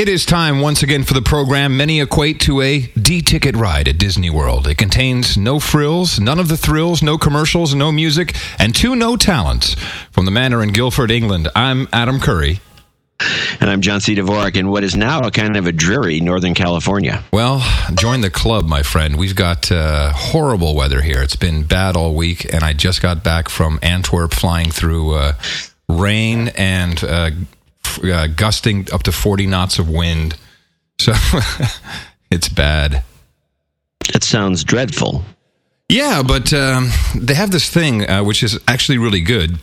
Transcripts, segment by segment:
It is time once again for the program many equate to a D ticket ride at Disney World. It contains no frills, none of the thrills, no commercials, no music, and two no talents. From the Manor in Guildford, England, I'm Adam Curry. And I'm John C. Dvorak in what is now a kind of a dreary Northern California. Well, join the club, my friend. We've got uh, horrible weather here. It's been bad all week, and I just got back from Antwerp flying through uh, rain and uh, uh, gusting up to 40 knots of wind. So it's bad. It sounds dreadful. Yeah, but um, they have this thing uh, which is actually really good,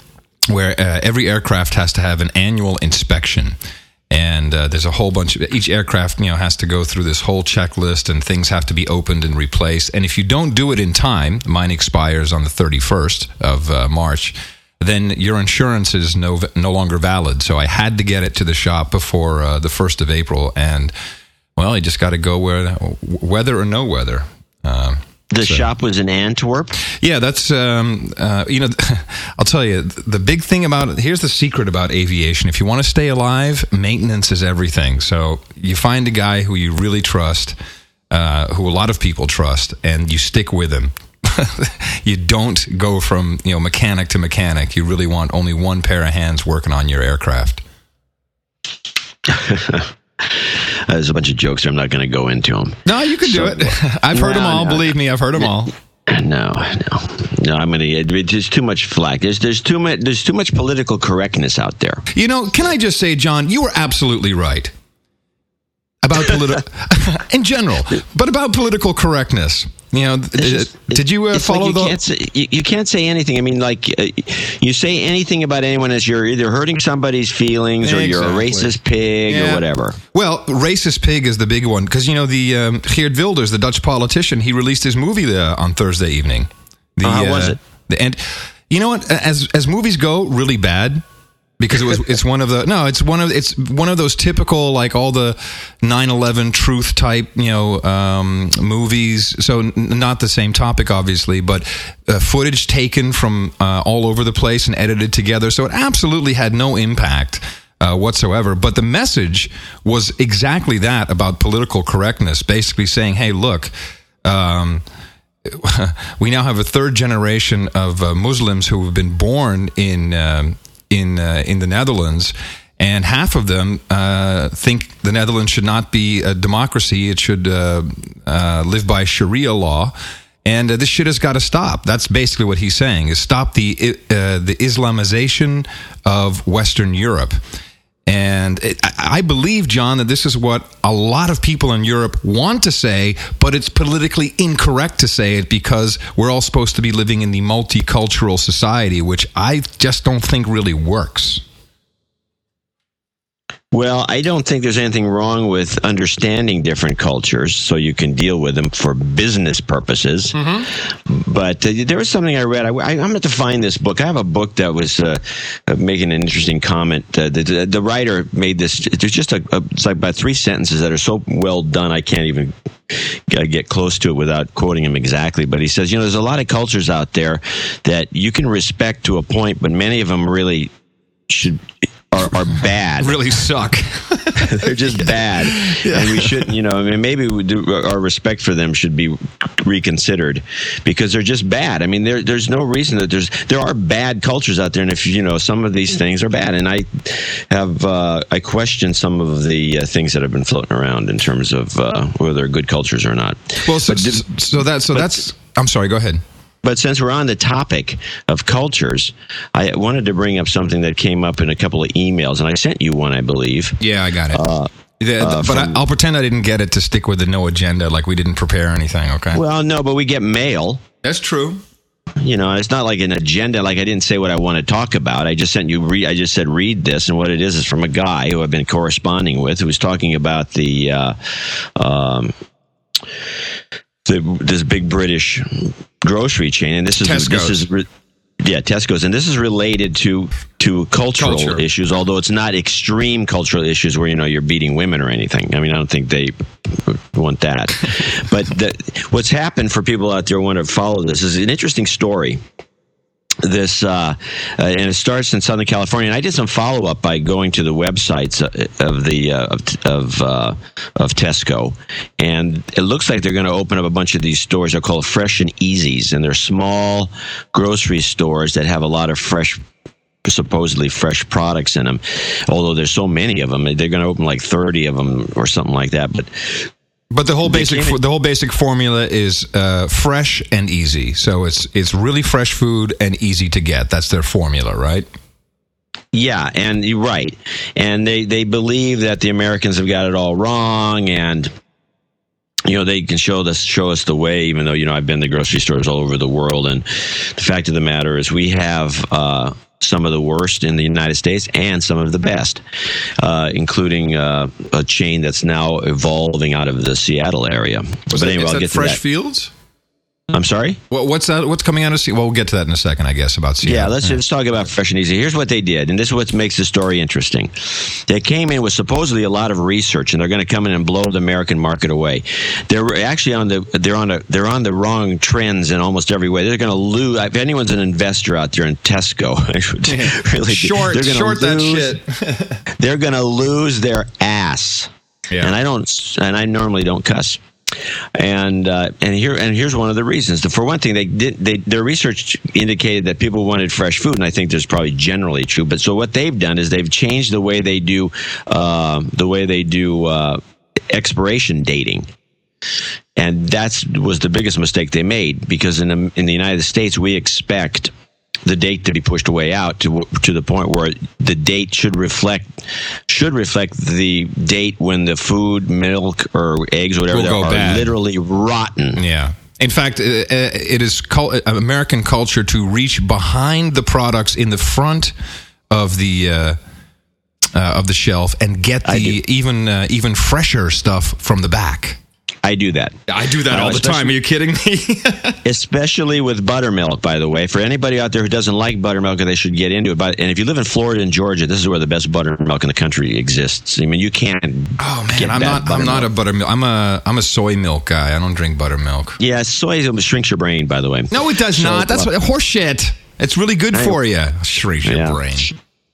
where uh, every aircraft has to have an annual inspection. And uh, there's a whole bunch of each aircraft, you know, has to go through this whole checklist, and things have to be opened and replaced. And if you don't do it in time, mine expires on the 31st of uh, March then your insurance is no no longer valid. So I had to get it to the shop before uh, the first of April, and well, I just got to go where weather or no weather. Uh, the so. shop was in Antwerp. Yeah, that's um, uh, you know, I'll tell you the big thing about it, here's the secret about aviation. If you want to stay alive, maintenance is everything. So you find a guy who you really trust. Uh, who a lot of people trust, and you stick with him you don't go from you know mechanic to mechanic. You really want only one pair of hands working on your aircraft. There's a bunch of jokes I'm not going to go into them. No, you can so, do it. I've heard no, them all. No, believe me, I've heard them all. No, no, no. I'm gonna. It's just too much flack. There's there's too much there's too much political correctness out there. You know, can I just say, John, you were absolutely right about political in general, but about political correctness. You know, just, did you uh, follow like you the? Can't say, you, you, can't say anything. I mean, like uh, you say anything about anyone as you're either hurting somebody's feelings or you're a racist pig yeah. or whatever. Well, racist pig is the big one because you know the um, Geert Wilders, the Dutch politician, he released his movie uh, on Thursday evening. The, oh, how was uh, it? The, and you know what? As as movies go, really bad because it was it's one of the no it's one of it's one of those typical like all the 9-11 truth type you know um, movies. So n- not the same topic obviously but uh, footage taken from uh, all over the place and edited together. So it absolutely had no impact uh, whatsoever. But the message was exactly that about political correctness basically saying hey look um, we now have a third generation of uh, Muslims who have been born in um, in uh, in the Netherlands, and half of them uh, think the Netherlands should not be a democracy; it should uh, uh live by Sharia law. And uh, this shit has got to stop. That's basically what he's saying: is stop the the Islamization of Western Europe. And it, I believe, John, that this is what a lot of people in Europe want to say, but it's politically incorrect to say it because we're all supposed to be living in the multicultural society, which I just don't think really works. Well, I don't think there's anything wrong with understanding different cultures so you can deal with them for business purposes. Mm-hmm. But uh, there was something I read. I, am going to find this book. I have a book that was uh, uh making an interesting comment. Uh, the, the, the, writer made this. There's just a, a, it's like about three sentences that are so well done. I can't even get close to it without quoting him exactly. But he says, you know, there's a lot of cultures out there that you can respect to a point, but many of them really should are, are bad. really suck. They're just bad, yeah. and we shouldn't. You know, I mean, maybe do, our respect for them should be reconsidered because they're just bad. I mean, there, there's no reason that there's there are bad cultures out there, and if you know some of these things are bad, and I have uh, I question some of the uh, things that have been floating around in terms of uh, whether they're good cultures or not. Well, so, but, so that so but, that's. I'm sorry. Go ahead. But since we're on the topic of cultures, I wanted to bring up something that came up in a couple of emails, and I sent you one, I believe. Yeah, I got it. Uh, the, uh, but from, I, will pretend I didn't get it to stick with the no agenda, like we didn't prepare anything. Okay. Well, no, but we get mail. That's true. You know, it's not like an agenda. Like I didn't say what I want to talk about. I just sent you. Re- I just said read this, and what it is is from a guy who I've been corresponding with, who was talking about the. Uh, um, the, this big British grocery chain, and this is Tesco's. this is yeah Tesco's, and this is related to to cultural Culture. issues, although it's not extreme cultural issues where you know you're beating women or anything. I mean, I don't think they want that. but the, what's happened for people out there who want to follow this is an interesting story. This uh, uh, and it starts in Southern California. And I did some follow up by going to the websites uh, of the uh, of of, uh, of Tesco, and it looks like they're going to open up a bunch of these stores. They're called Fresh and Easies, and they're small grocery stores that have a lot of fresh supposedly fresh products in them. Although there's so many of them, they're going to open like 30 of them or something like that. But but the whole basic the whole basic formula is uh, fresh and easy. So it's it's really fresh food and easy to get. That's their formula, right? Yeah, and you're right. And they they believe that the Americans have got it all wrong and you know they can show us show us the way even though you know I've been to grocery stores all over the world and the fact of the matter is we have uh, some of the worst in the United States and some of the best, uh, including uh, a chain that's now evolving out of the Seattle area. Was but that, anyway, I'll get to Fresh. Fields. I'm sorry. Well, what's that? What's coming out of Seattle? Well, we'll get to that in a second, I guess. About Seattle. Yeah, let's, let's talk about Fresh and Easy. Here's what they did, and this is what makes the story interesting. They came in with supposedly a lot of research, and they're going to come in and blow the American market away. They're actually on the they're on a, they're on the wrong trends in almost every way. They're going to lose. If anyone's an investor out there in Tesco, really short they're short lose, that shit. they're going to lose their ass. Yeah. And I don't, and I normally don't cuss and uh, and here and here's one of the reasons. For one thing, they did they, their research indicated that people wanted fresh food, and I think that's probably generally true. But so what they've done is they've changed the way they do uh, the way they do uh, expiration dating. And that was the biggest mistake they made because in in the United States we expect the date to be pushed way out to to the point where the date should reflect should reflect the date when the food, milk, or eggs, or whatever, are bad. literally rotten. Yeah. In fact, uh, uh, it is uh, American culture to reach behind the products in the front of the uh, uh, of the shelf and get the even uh, even fresher stuff from the back. I do that. I do that uh, all the time. Are you kidding me? especially with buttermilk, by the way. For anybody out there who doesn't like buttermilk, they should get into it. But and if you live in Florida and Georgia, this is where the best buttermilk in the country exists. I mean, you can't. Oh man, I'm not. I'm not a buttermilk. I'm a. I'm a soy milk guy. I don't drink buttermilk. Yeah, soy shrinks your brain. By the way. No, it does so, not. That's what horse shit. It's really good for you. Shrinks your yeah. brain.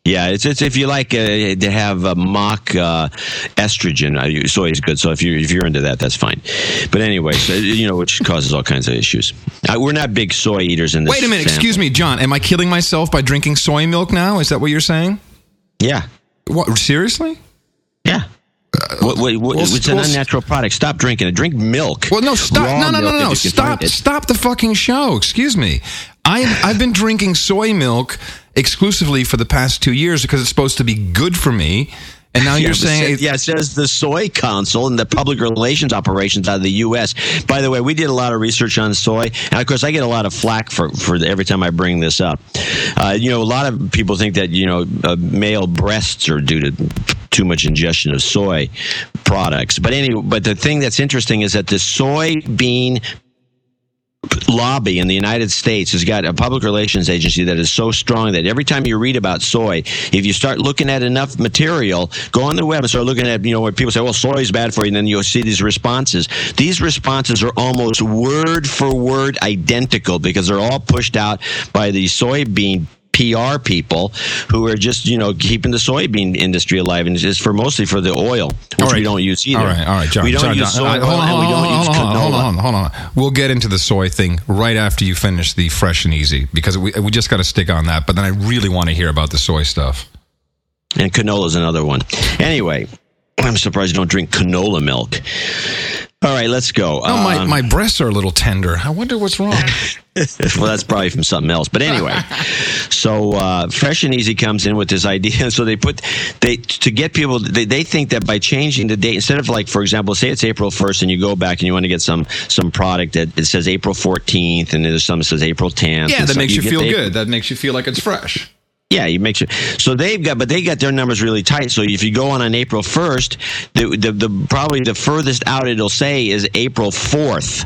Yeah, it's, it's if you like uh, to have a mock uh, estrogen, uh, soy is good. So if you if you're into that, that's fine. But anyway, so, you know, which causes all kinds of issues. Uh, we're not big soy eaters in this. Wait a minute, excuse me, John. Am I killing myself by drinking soy milk now? Is that what you're saying? Yeah. What seriously? Yeah. Uh, what, what, what, well, it's an well, unnatural product. Stop drinking it. Drink milk. Well, no, stop. Raw no, no, no, no, no. Stop. Stop the fucking show. Excuse me. I I've been drinking soy milk exclusively for the past two years because it's supposed to be good for me. And now yeah, you're saying, yeah, it says the soy council and the public relations operations out of the U.S. By the way, we did a lot of research on soy, and of course, I get a lot of flack for for every time I bring this up. Uh, you know, a lot of people think that you know uh, male breasts are due to too much ingestion of soy products. But anyway, but the thing that's interesting is that the soybean lobby in the United States has got a public relations agency that is so strong that every time you read about soy, if you start looking at enough material, go on the web and start looking at, you know, where people say, well, soy is bad for you, and then you'll see these responses. These responses are almost word for word identical because they're all pushed out by the soybean PR people who are just you know keeping the soybean industry alive, and it's for mostly for the oil, which right. we don't use either. All right, all right, John. We don't John, use soy hold on, hold on, hold on, hold on, hold on. We'll get into the soy thing right after you finish the fresh and easy because we we just got to stick on that. But then I really want to hear about the soy stuff. And canola is another one. Anyway, I'm surprised you don't drink canola milk. All right, let's go. Oh, um, my, my breasts are a little tender. I wonder what's wrong. well, that's probably from something else. But anyway, so uh, Fresh and Easy comes in with this idea. So they put they to get people. They, they think that by changing the date instead of like, for example, say it's April first, and you go back and you want to get some some product that it says April fourteenth, and there's some that says April tenth. Yeah, that makes you, you feel good. That makes you feel like it's fresh. Yeah, you make sure. So they've got, but they got their numbers really tight. So if you go on on April first, the, the, the probably the furthest out it'll say is April fourth.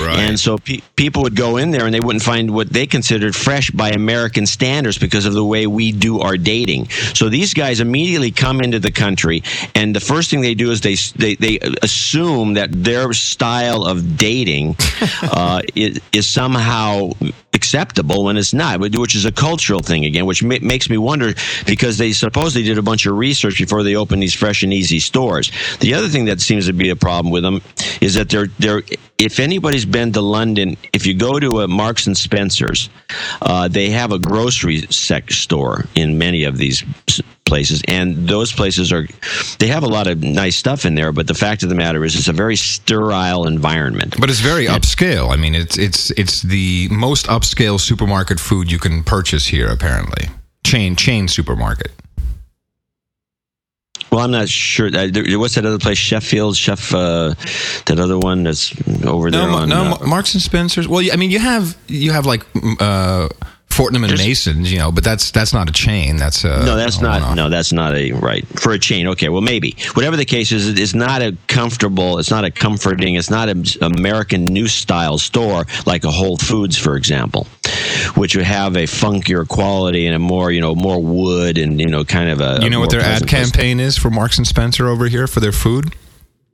Right. And so pe- people would go in there and they wouldn't find what they considered fresh by American standards because of the way we do our dating. So these guys immediately come into the country, and the first thing they do is they they, they assume that their style of dating uh, is, is somehow acceptable when it's not, which is a cultural thing again, which ma- makes me wonder because they supposedly did a bunch of research before they opened these fresh and easy stores. The other thing that seems to be a problem with them is that they're they're if anybody's been to London, if you go to a Marks and Spencers, uh, they have a grocery sec store in many of these places. And those places are they have a lot of nice stuff in there but the fact of the matter is it's a very sterile environment. But it's very upscale. I mean it's it's it's the most upscale supermarket food you can purchase here apparently. Chain chain supermarket well, I'm not sure. What's that other place? Sheffield, Chef, uh, that other one that's over there. No, on, no, uh, Marks and Spencers. Well, I mean, you have you have like uh, Fortnum and Masons, you know, but that's that's not a chain. That's a no, that's not no, that's not a right for a chain. Okay, well maybe whatever the case is, it's not a comfortable, it's not a comforting, it's not an American new style store like a Whole Foods, for example, which would have a funkier quality and a more you know more wood and you know kind of a. You know what their ad campaign is for Marks and Spencer over here for their food?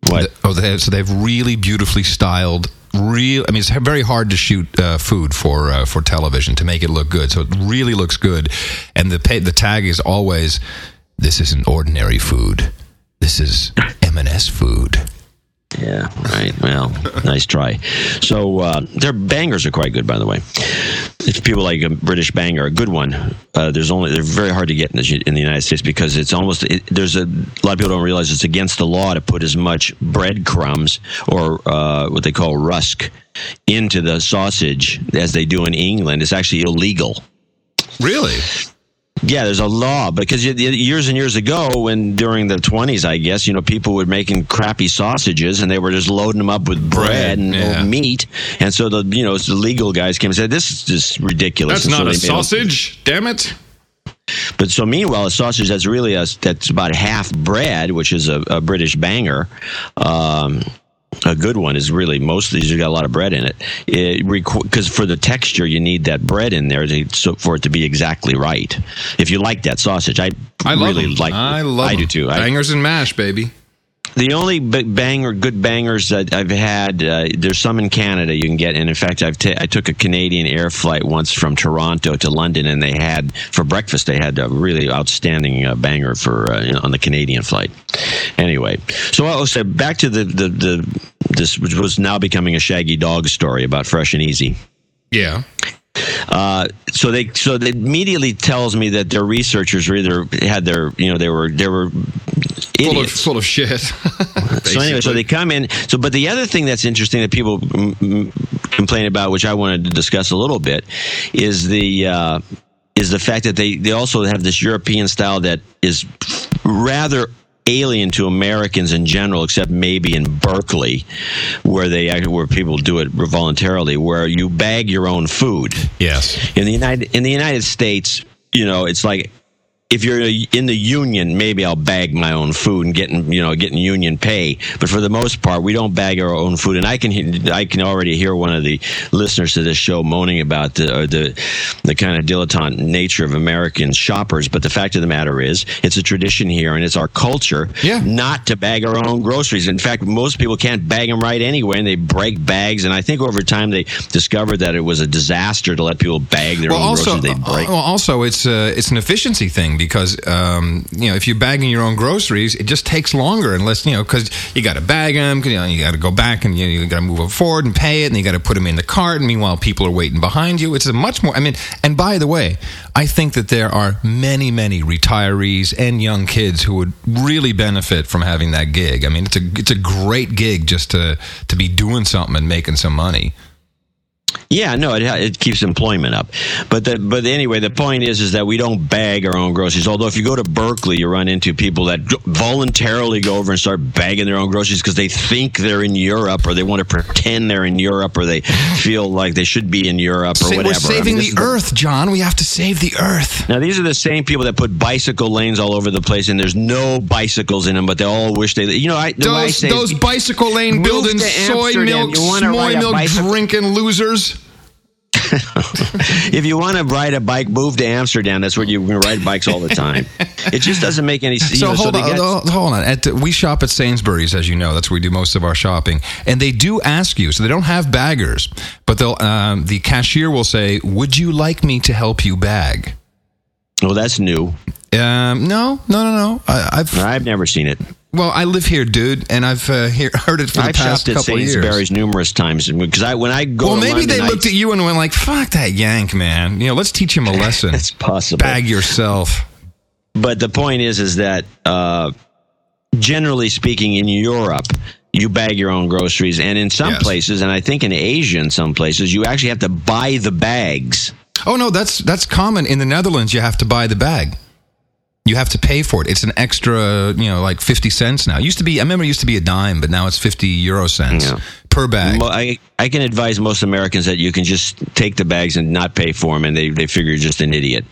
What? Oh, they have, so they have really beautifully styled real. I mean, it's very hard to shoot uh, food for uh, for television to make it look good. So it really looks good, and the pay, the tag is always, "This isn't ordinary food. This is M&S food." Yeah, right. Well, nice try. So uh, their bangers are quite good, by the way. If people like a British banger, a good one. Uh, there's only they're very hard to get in the, in the United States because it's almost it, there's a, a, lot of people don't realize it's against the law to put as much breadcrumbs or uh, what they call rusk into the sausage as they do in England. It's actually illegal. Really? Yeah, there's a law because years and years ago, when during the 20s, I guess you know people were making crappy sausages and they were just loading them up with bread, and yeah. meat, and so the you know the legal guys came and said this is just ridiculous. That's and not so a sausage, damn it. But so meanwhile, a sausage that's really a, that's about half bread, which is a, a British banger. Um, a good one is really most of these have got a lot of bread in it. Because for the texture, you need that bread in there to, so for it to be exactly right. If you like that sausage, I, I really them. like. I love. I do too. Bangers I, and mash, baby the only banger, good bangers that I've had, uh, there's some in Canada you can get. And in fact, I've t- I took a Canadian air flight once from Toronto to London, and they had for breakfast they had a really outstanding uh, banger for uh, on the Canadian flight. Anyway, so I'll say back to the, the the this was now becoming a Shaggy Dog story about Fresh and Easy. Yeah. Uh, so they so it immediately tells me that their researchers were either had their you know they were they were full of, full of shit. so anyway, so they come in. So, but the other thing that's interesting that people m- m- complain about, which I wanted to discuss a little bit, is the uh, is the fact that they they also have this European style that is rather alien to Americans in general, except maybe in Berkeley, where they where people do it voluntarily, where you bag your own food. Yes. In the United in the United States, you know, it's like if you're in the union, maybe I'll bag my own food and getting you know getting union pay. But for the most part, we don't bag our own food. And I can I can already hear one of the listeners to this show moaning about the the the kind of dilettante nature of American shoppers. But the fact of the matter is, it's a tradition here, and it's our culture yeah. not to bag our own groceries. In fact, most people can't bag them right anyway, and they break bags. And I think over time they discovered that it was a disaster to let people bag their well, own also, groceries. They break. Well, also it's uh, it's an efficiency thing because um, you know if you're bagging your own groceries, it just takes longer unless you know because you got to bag them, you, know, you got to go back and you, know, you got to move them forward and pay it, and you got to put them in the cart. And meanwhile, people are waiting behind you. It's a much more. I mean, and by the way, I think that there are many, many retirees and young kids who would really benefit from having that gig. I mean, it's a it's a great gig just to to be doing something and making some money. Yeah, no, it, it keeps employment up. But the, but anyway, the point is is that we don't bag our own groceries. Although if you go to Berkeley, you run into people that voluntarily go over and start bagging their own groceries because they think they're in Europe or they want to pretend they're in Europe or they feel like they should be in Europe or Say, whatever. We're saving I mean, the earth, the, John. We have to save the earth. Now these are the same people that put bicycle lanes all over the place, and there's no bicycles in them, but they all wish they. You know, I, those, I say those bicycle lane building soy milk, soy milk drinking losers. If you want to ride a bike, move to Amsterdam. That's where you can ride bikes all the time. It just doesn't make any sense. So know, hold they on, get- hold on. At we shop at Sainsbury's, as you know. That's where we do most of our shopping, and they do ask you. So they don't have baggers, but they'll. Um, the cashier will say, "Would you like me to help you bag?" well, that's new. Um, no, no, no, no. I, I've I've never seen it. Well, I live here, dude, and I've uh, hear, heard it for the I've past at couple of years. Sainsbury's numerous times because I when I go. Well, maybe London, they I- looked at you and went like, "Fuck that yank, man! You know, let's teach him a lesson. It's possible. Bag yourself." But the point is, is that uh, generally speaking, in Europe, you bag your own groceries, and in some Yes. places, and I think in Asia, in some places, you actually have to buy the bags. Oh no, that's that's common in the Netherlands. You have to buy the bag. You have to pay for it. It's an extra, you know, like fifty cents now. It used to be, I remember, it used to be a dime, but now it's fifty euro cents Yeah. Per bag. I, I can advise most Americans that you can just take the bags and not pay for them, and they, they figure you're just an idiot.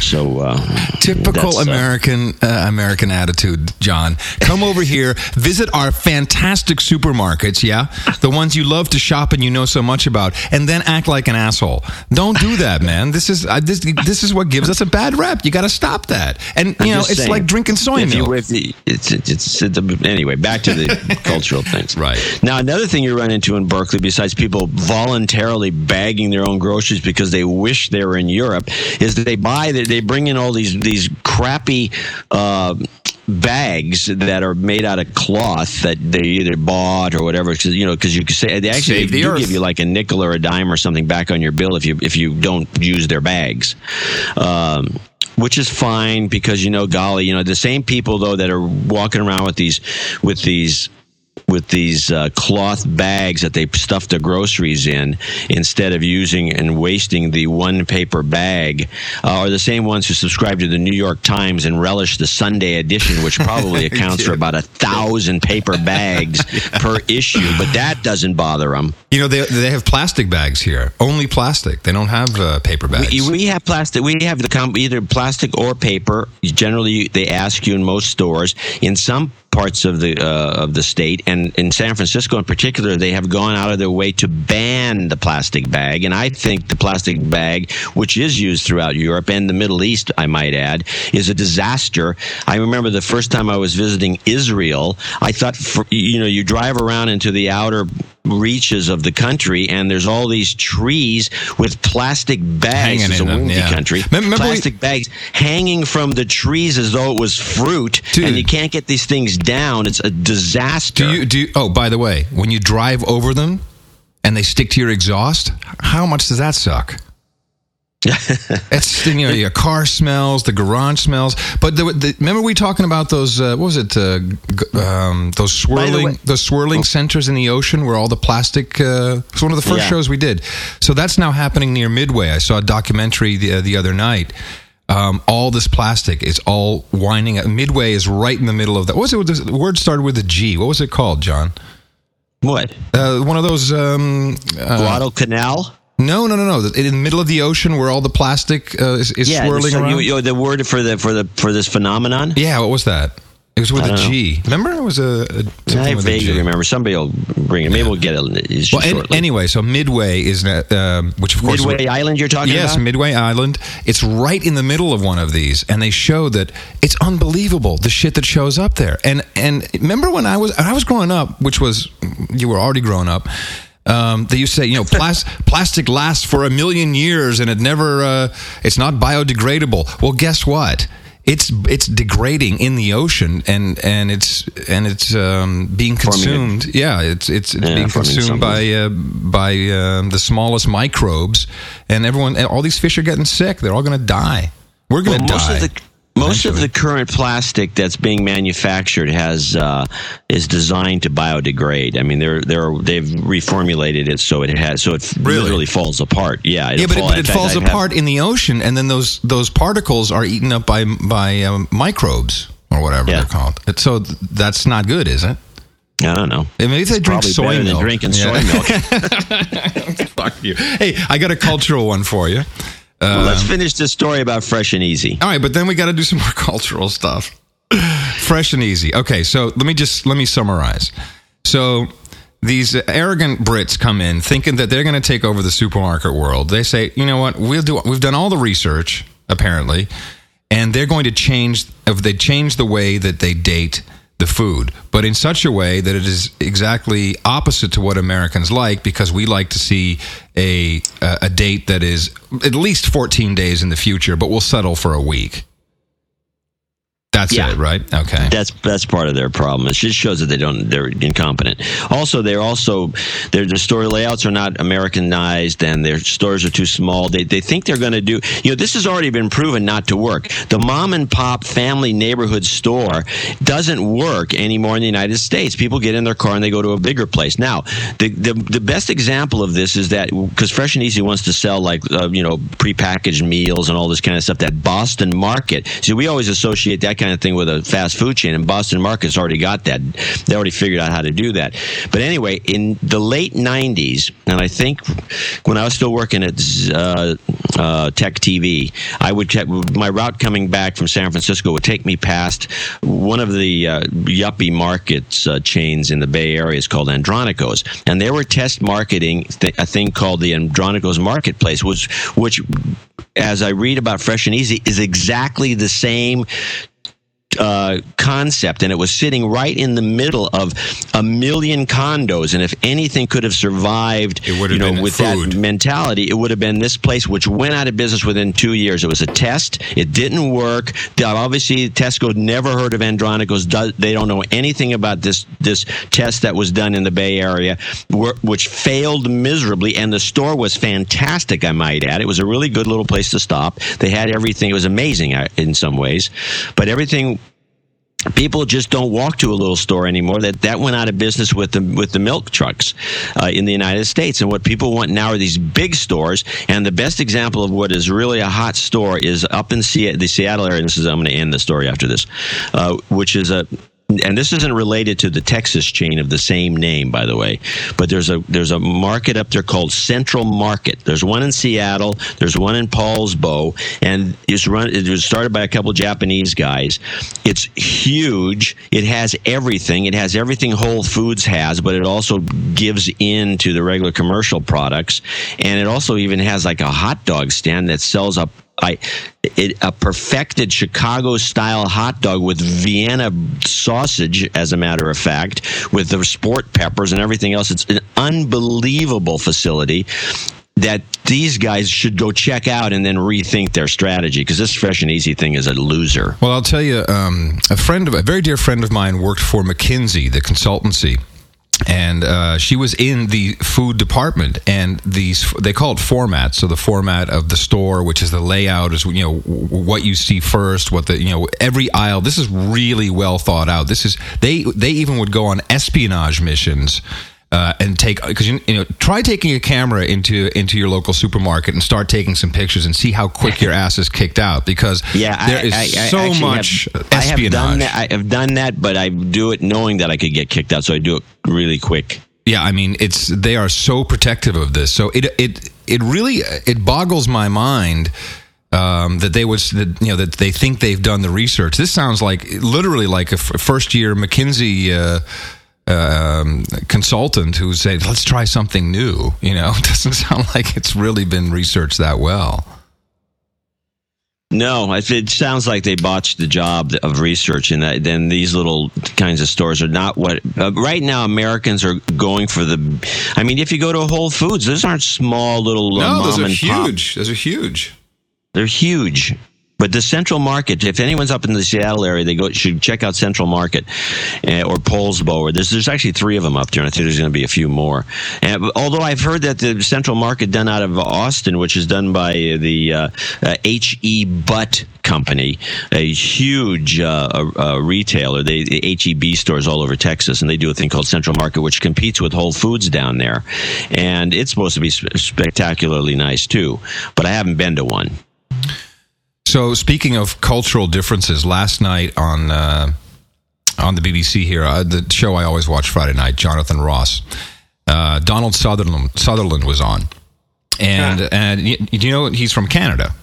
So uh, Typical uh, American uh, American attitude, John. Come over here, visit our fantastic supermarkets, yeah, the ones you love to shop and you know so much about, and then act like an asshole. Don't do that, man. This is uh, this this is what gives us a bad rep. You got to stop that. And you I'm know, it's saying, like drinking soy milk. You, you, it's, it's, it's, anyway, back to the cultural things. Right. Now, another thing you run into in Berkeley, besides people voluntarily bagging their own groceries because they wish they were in Europe, is that they buy, they, they bring in all these, these crappy, uh, bags that are made out of cloth that they either bought or whatever 'cause, you know because you can say they actually Save the do earth. give you like a nickel or a dime or something back on your bill if you if you don't use their bags um, which is fine because you know golly you know the same people though that are walking around with these with these with these uh, cloth bags that they stuff the groceries in instead of using and wasting the one paper bag uh, are the same ones who subscribe to the New York Times and relish the Sunday edition, which probably accounts for about a thousand paper bags per issue. But that doesn't bother them. You know, they they have plastic bags here. Only plastic. They don't have uh, paper bags. We, we have plastic. We have the com- either plastic or paper. Generally, they ask you in most stores. In some parts of the uh, of the state, and in San Francisco in particular, they have gone out of their way to ban the plastic bag. And I think the plastic bag, which is used throughout Europe and the Middle East, I might add, is a disaster. I remember the first time I was visiting Israel, I thought, for, you know, you drive around into the outer reaches of the country and there's all these trees with plastic bags Hanging it's a windy yeah. country Mem- remember we- plastic bags hanging from the trees as though it was fruit Dude. and you can't get these things down it's a disaster Do you do? You, oh, by the way, when you drive over them and they stick to your exhaust, how much does that suck? it's you know your car smells, the garage smells. But the, the, remember we talking about those? Uh, what was it? Uh, um, those swirling, those swirling centers in the ocean where all the plastic. Uh, it's one of the first Yeah. shows we did. So that's now happening near Midway. I saw a documentary the uh, the other night. Um, all this plastic is all winding up. Midway is right in the middle of that. What was it? The word started with a G. What was it called, John? what Uh, one of those. Um, uh, Guadalcanal no, no, no, no. In the middle of the ocean where all the plastic uh, is, is yeah swirling so around. you, you, the word for the for the for this phenomenon yeah, what was that? It was with I a don't know. G. Remember, it was a, a I vaguely remember somebody will bring it maybe we'll get it Well, an- anyway, so Midway is that, um, which of course Midway Island you're talking about? Yes, about Midway Island. It's right in the middle of one of these, and they show that it's unbelievable the shit that shows up there. And and remember when I was I was growing up, which was you were already growing up. Um, they used to say, you know, plas- plastic lasts for a million years, and it never, uh, it's not biodegradable. Well, guess what? It's it's degrading in the ocean, and and it's and it's um, being Forming consumed. yeah, it's it's, it's Yeah, being consumed by uh, by um, the smallest microbes, and everyone, all these fish are getting sick. They're all going to die. We're going to Well, most die. Most of the current plastic that's being manufactured has uh, is designed to biodegrade. I mean, they're they're they've reformulated it so it has so it Really? literally falls apart. Yeah, yeah, but it, but it fact, falls I have- apart in the ocean, and then those those particles are eaten up by by um, microbes or whatever Yeah. they're called. So that's not good, is it? I don't know. I mean, if they drink soy milk, drinking Yeah. soy milk. Fuck you. Hey, I got a cultural one for you. Uh, Let's finish this story about fresh and easy. All right, but then we got to do some more cultural stuff. Fresh and easy. Okay, so let me just let me summarize. So these arrogant Brits come in thinking that they're going to take over the supermarket world. They say, you know what, we'll do. We've done all the research apparently, and they're going to change. If they change the way that they date the food, but in such a way that it is exactly opposite to what Americans like, because we like to see a a date that is at least 14 days in the future, but we'll settle for a week. That's Yeah. it, right? Okay. That's that's part of their problem. It just shows that they don't they're incompetent. Also, they're also their their store layouts are not Americanized and their stores are too small. They they think they're going to do you know this has already been proven not to work. The mom and pop family neighborhood store doesn't work anymore in the United States. People get in their car and they go to a bigger place. Now, the the, the best example of this is that because Fresh and Easy wants to sell like uh, you know prepackaged meals and all this kind of stuff. That Boston Market. See, we always associate that kind of thing with a fast food chain, and Boston Market's already got that. They already figured out how to do that. But anyway, in the late '90s, and I think when I was still working at uh, uh, Tech TV, I would check my route coming back from San Francisco would take me past one of the uh, yuppie markets uh, chains in the Bay Area. It's called Andronico's, and they were test marketing th- a thing called the Andronico's Marketplace, which which as I read about Fresh and Easy, is exactly the same uh, concept, and it was sitting right in the middle of a million condos. And if anything could have survived, It would have you know, been with food. that mentality, it would have been this place, which went out of business within two years. It was a test; it didn't work. Obviously, Tesco never heard of Andronicos. They don't know anything about this this test that was done in the Bay Area, which failed miserably. And the store was fantastic, I might add. It was a really good little place to stop. They had everything. It was amazing uh, in some ways, but everything people just don't walk to a little store anymore. That that went out of business with the with the milk trucks uh, in the United States. And what people want now are these big stores. And the best example of what is really a hot store is up in Seattle, the Seattle area. This is I'm going to end the story after this, uh, which is a and this isn't related to the Texas chain of the same name, by the way. But there's a there's a market up there called Central Market. There's one in Seattle. There's one in Poulsbo, and it's run. It was started by a couple Japanese guys. It's huge. It has everything. It has everything Whole Foods has, but it also gives in to the regular commercial products, and it also even has like a hot dog stand that sells up I it, a perfected Chicago style hot dog with Vienna sausage, as a matter of fact, with the sport peppers and everything else. It's an unbelievable facility that these guys should go check out and then rethink their strategy because this fresh and easy thing is a loser. Well, I'll tell you, um, a friend of a very dear friend of mine worked for McKinsey, the consultancy. And uh, she was in the food department, and these they call it formats. So the format of the store, which is the layout, is you know what you see first, what the you know every aisle. This is really well thought out. This is they they even would go on espionage missions uh, and take because you, you know try taking a camera into into your local supermarket and start taking some pictures and see how quick your ass is kicked out because Yeah, there I, is I, I so much have, I have espionage. done that. I have done that, but I do it knowing that I could get kicked out, so I do it really quick. Yeah, I mean, it's they are so protective of this. So it it it really it boggles my mind um, that they would that, you know that they think they've done the research. This sounds like literally like a f- first year McKinsey. Uh, um, consultant who said, "Let's try something new." You know, it doesn't sound like it's really been researched that well. No, it it sounds like they botched the job of research, and that, then these little kinds of stores are not what. Uh, right now, Americans are going for the. I mean, if you go to Whole Foods, those aren't small little uh, No, those are and pop. huge. Those are huge. They're huge. But the Central Market, if anyone's up in the Seattle area, they go should check out Central Market uh, or Poulsbo. Or there's there's actually three of them up there, and I think there's going to be a few more. And, although I've heard that the Central Market done out of Austin, which is done by the uh, uh, H E Butt Company, a huge uh, retailer. They the HEB stores all over Texas, and they do a thing called Central Market, which competes with Whole Foods down there, and it's supposed to be sp- spectacularly nice too. But I haven't been to one. So, speaking of cultural differences, last night on uh, on the BBC here, uh, the show I always watch Friday night, Jonathan Ross, uh, Donald Sutherland Sutherland was on, and and y- you know he's from Canada,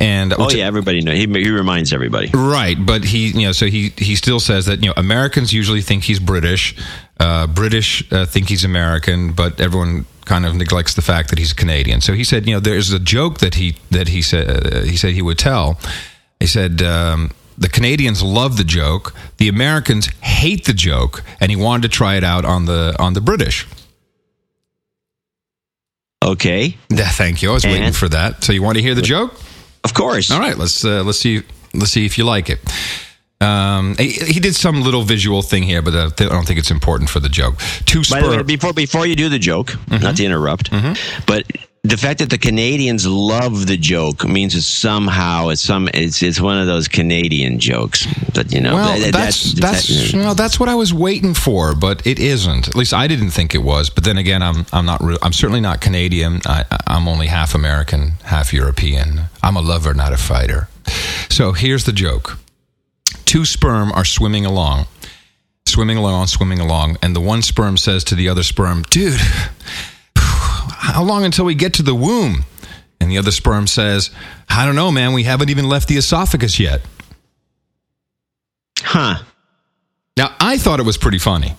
And oh yeah, everybody knows. He, he reminds everybody. Right, but he, you know, so he he still says that you know Americans usually think he's British, uh, British uh, think he's American, but everyone kind of neglects the fact that he's Canadian. So he said, you know, there's a joke that he that he said uh, he said he would tell. He said. Um, the Canadians love the joke. The Americans hate the joke, and he wanted to try it out on the on the British. Okay. Yeah, thank you. I was and? waiting for that. So you want to hear the joke? Of course. All right. Let's uh, let's see let's see if you like it. Um, he, he, did some little visual thing here, but uh, I don't think it's important for the joke. Two spur- By the way, before before you do the joke, mm-hmm. not to interrupt, mm-hmm. but the fact that the Canadians love the joke means it's somehow it's some it's it's one of those Canadian jokes. But you know, well, that, that's that's that, you know, that's what I was waiting for, but it isn't. At least I didn't think it was. But then again, I'm I'm not re- I'm certainly not Canadian. I, I'm only half American, half European. I'm a lover, not a fighter. So here's the joke: two sperm are swimming along, swimming along, swimming along, and the one sperm says to the other sperm, "Dude." How long until we get to the womb? And the other sperm says, I don't know, man. We haven't even left the esophagus yet. Huh. Now, I thought it was pretty funny.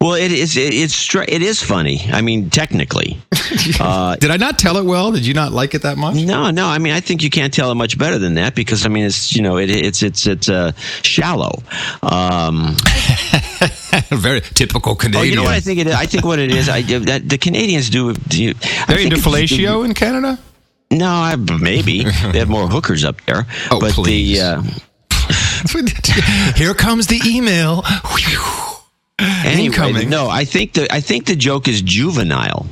Well, it is. It, it's it is funny. I mean, technically. Uh, Did I not tell it well? Did you not like it that much? No, no. I mean, I think you can't tell it much better than that because I mean, it's you know, it, it's it's it's uh, shallow. Um, Very typical Canadian. Oh, you know what I think it is? I think what it is. I that the Canadians do. do Very fellatio in Canada. No, I, maybe they have more hookers up there. Oh, but please. The, uh, Here comes the email. Anyway, Incoming. no, I think the I think the joke is juvenile.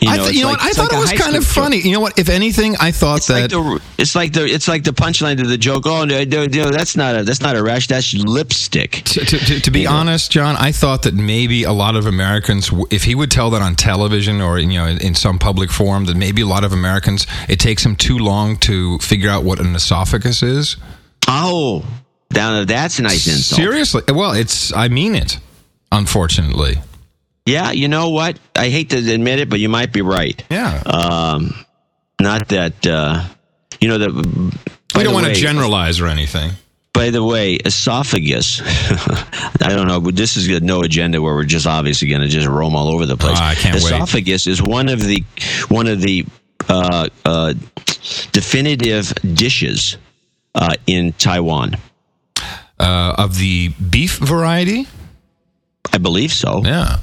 You know, I th- you know like, what? I thought like it was kind of funny. Joke. You know what? If anything, I thought it's that like the, it's like the it's like the punchline to the joke. Oh no, no, no, that's not a that's not a rash. That's lipstick. To, to, to be you honest, know? John, I thought that maybe a lot of Americans, if he would tell that on television or you know in some public forum, that maybe a lot of Americans it takes them too long to figure out what an esophagus is. Oh, down that's a nice insult. Seriously, well, it's I mean it. Unfortunately. Yeah, you know what? I hate to admit it, but you might be right. Yeah. Um, not that uh, you know that. We don't want way, to generalize or anything. By the way, esophagus. I don't know. This is no agenda where we're just obviously going to just roam all over the place. Oh, I can't esophagus wait. is one of the one of the uh, uh, definitive dishes uh, in Taiwan. Uh, of the beef variety. I believe so. Yeah.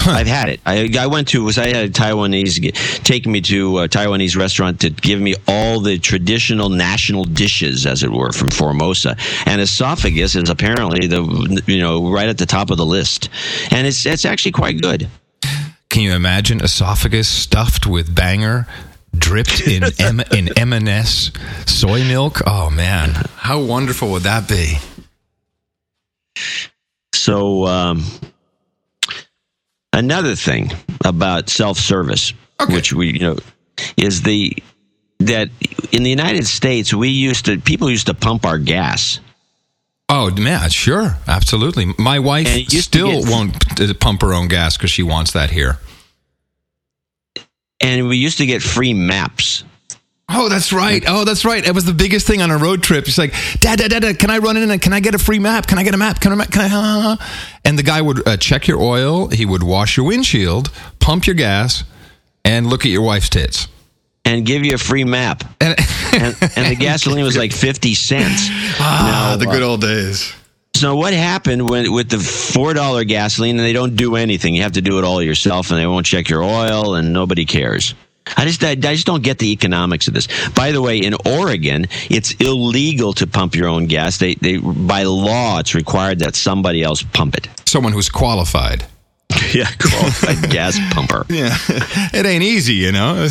I've had it. I, I went to was I had a Taiwanese taking me to a Taiwanese restaurant to give me all the traditional national dishes, as it were, from Formosa. And esophagus is apparently the you know right at the top of the list, and it's it's actually quite good. Can you imagine esophagus stuffed with banger? Dripped in M- in M&S soy milk. Oh man, how wonderful would that be? So, um, another thing about self-service, okay. which we you know is the that in the United States we used to people used to pump our gas. Oh man, sure, absolutely. My wife still get, won't pump her own gas because she wants that here. And we used to get free maps. Oh, that's right. Oh, that's right. It was the biggest thing on a road trip. She's like, Dad, Dad, Dad, Dad can I run in and can I get a free map? Can I get a map? Can I? Can I? And the guy would uh, check your oil. He would wash your windshield, pump your gas, and look at your wife's tits. And give you a free map. And, and, and the gasoline was like 50 cents. Ah, now, the good old days. So what happened when with the four dollar gasoline and they don't do anything? You have to do it all yourself, and they won't check your oil, and nobody cares. I just, I, just don't get the economics of this. By the way, in Oregon, it's illegal to pump your own gas. They, they, by law, it's required that somebody else pump it. Someone who's qualified. yeah, qualified gas pumper. Yeah, it ain't easy, you know.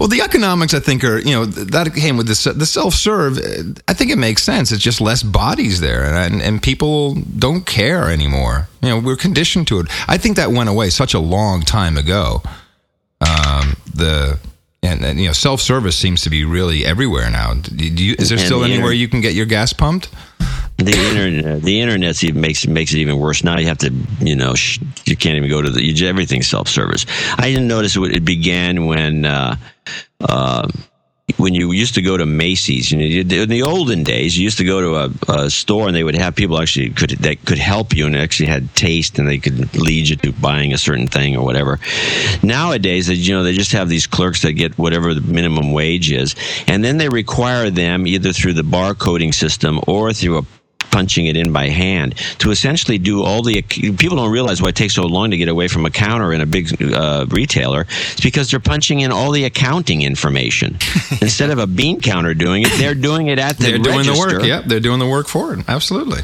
well, the economics, I think, are you know that came with the the self serve. Uh, I think it makes sense. It's just less bodies there, and and people don't care anymore. You know, we're conditioned to it. I think that went away such a long time ago um, the and, and, you know self service seems to be really everywhere now. You, is there still the anywhere inter- you can get your gas pumped? The internet, the internet makes makes it even worse. Now you have to, you know, sh- you can't even go to the you, everything's self service. I didn't notice it, it began when uh, Uh, when you used to go to Macy's, you know, in the olden days, you used to go to a, a, store and they would have people actually could that could help you and actually had taste and they could lead you to buying a certain thing or whatever. Nowadays, you know, they just have these clerks that get whatever the minimum wage is, and then they require them either through the barcoding system or through a punching it in by hand to essentially do all the people don't realize why it takes so long to get away from a counter in a big uh, retailer. It's because they're punching in all the accounting information. Instead of a bean counter doing it they're doing it at the they're doing register. the work. yep they're doing the work for it. Absolutely.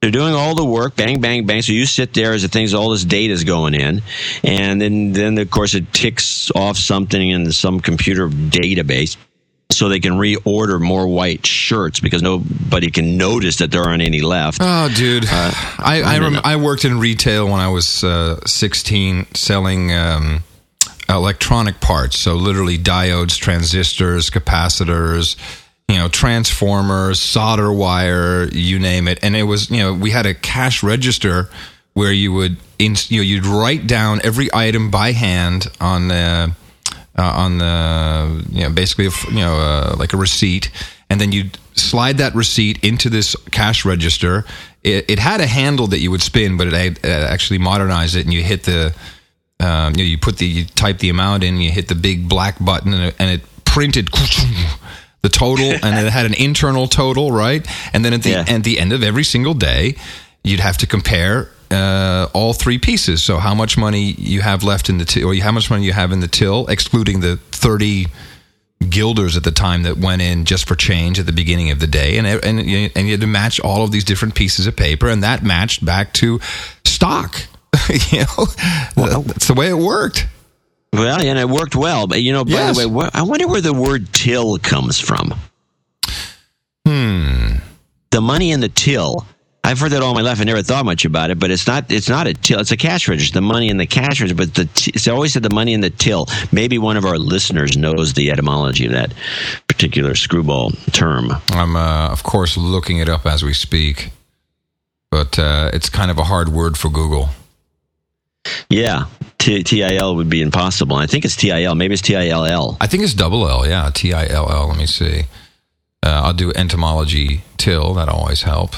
They're doing all the work, bang, bang, bang. So you sit there as the things, all this data is going in, and then, then of course it ticks off something in some computer database so they can reorder more white shirts because nobody can notice that there aren't any left. Oh, dude, uh, I I, rem- I, worked in retail when I was uh, 16, selling um, electronic parts. So literally diodes, transistors, capacitors. You know, transformers, solder wire, you name it. And it was, you know, we had a cash register where you would, in, you know, you'd write down every item by hand on the uh, on the you know basically you know uh, like a receipt, and then you slide that receipt into this cash register. It, it, had a handle that you would spin, but it, it actually modernized it, and you hit the um, you, know, you put the you type the amount in, you hit the big black button, and it, and it printed the total, and it had an internal total, right? And then at the yeah. at the end of every single day, you'd have to compare uh, all three pieces. So how much money you have left in the till, or how much money you have in the till, excluding the thirty guilders at the time that went in just for change at the beginning of the day, and and and you had to match all of these different pieces of paper, and that matched back to stock. you know, well, that's the way it worked. Well, and it worked well. But you know, by yes. the way, I wonder where the word till comes from. Hmm. The money in the till I've heard that all my life. I never thought much about it, but it's not. It's not a till. It's a cash register. The money in the cash register, but the t- it's always said the money in the till. Maybe one of our listeners knows the etymology of that particular screwball term. I'm, uh, of course, looking it up as we speak, but uh, it's kind of a hard word for Google. Yeah, T- TIL would be impossible. I think it's TIL. Maybe it's TILL. I think it's double L. Yeah, TILL. Let me see. Uh, I'll do entomology till. That'll always help.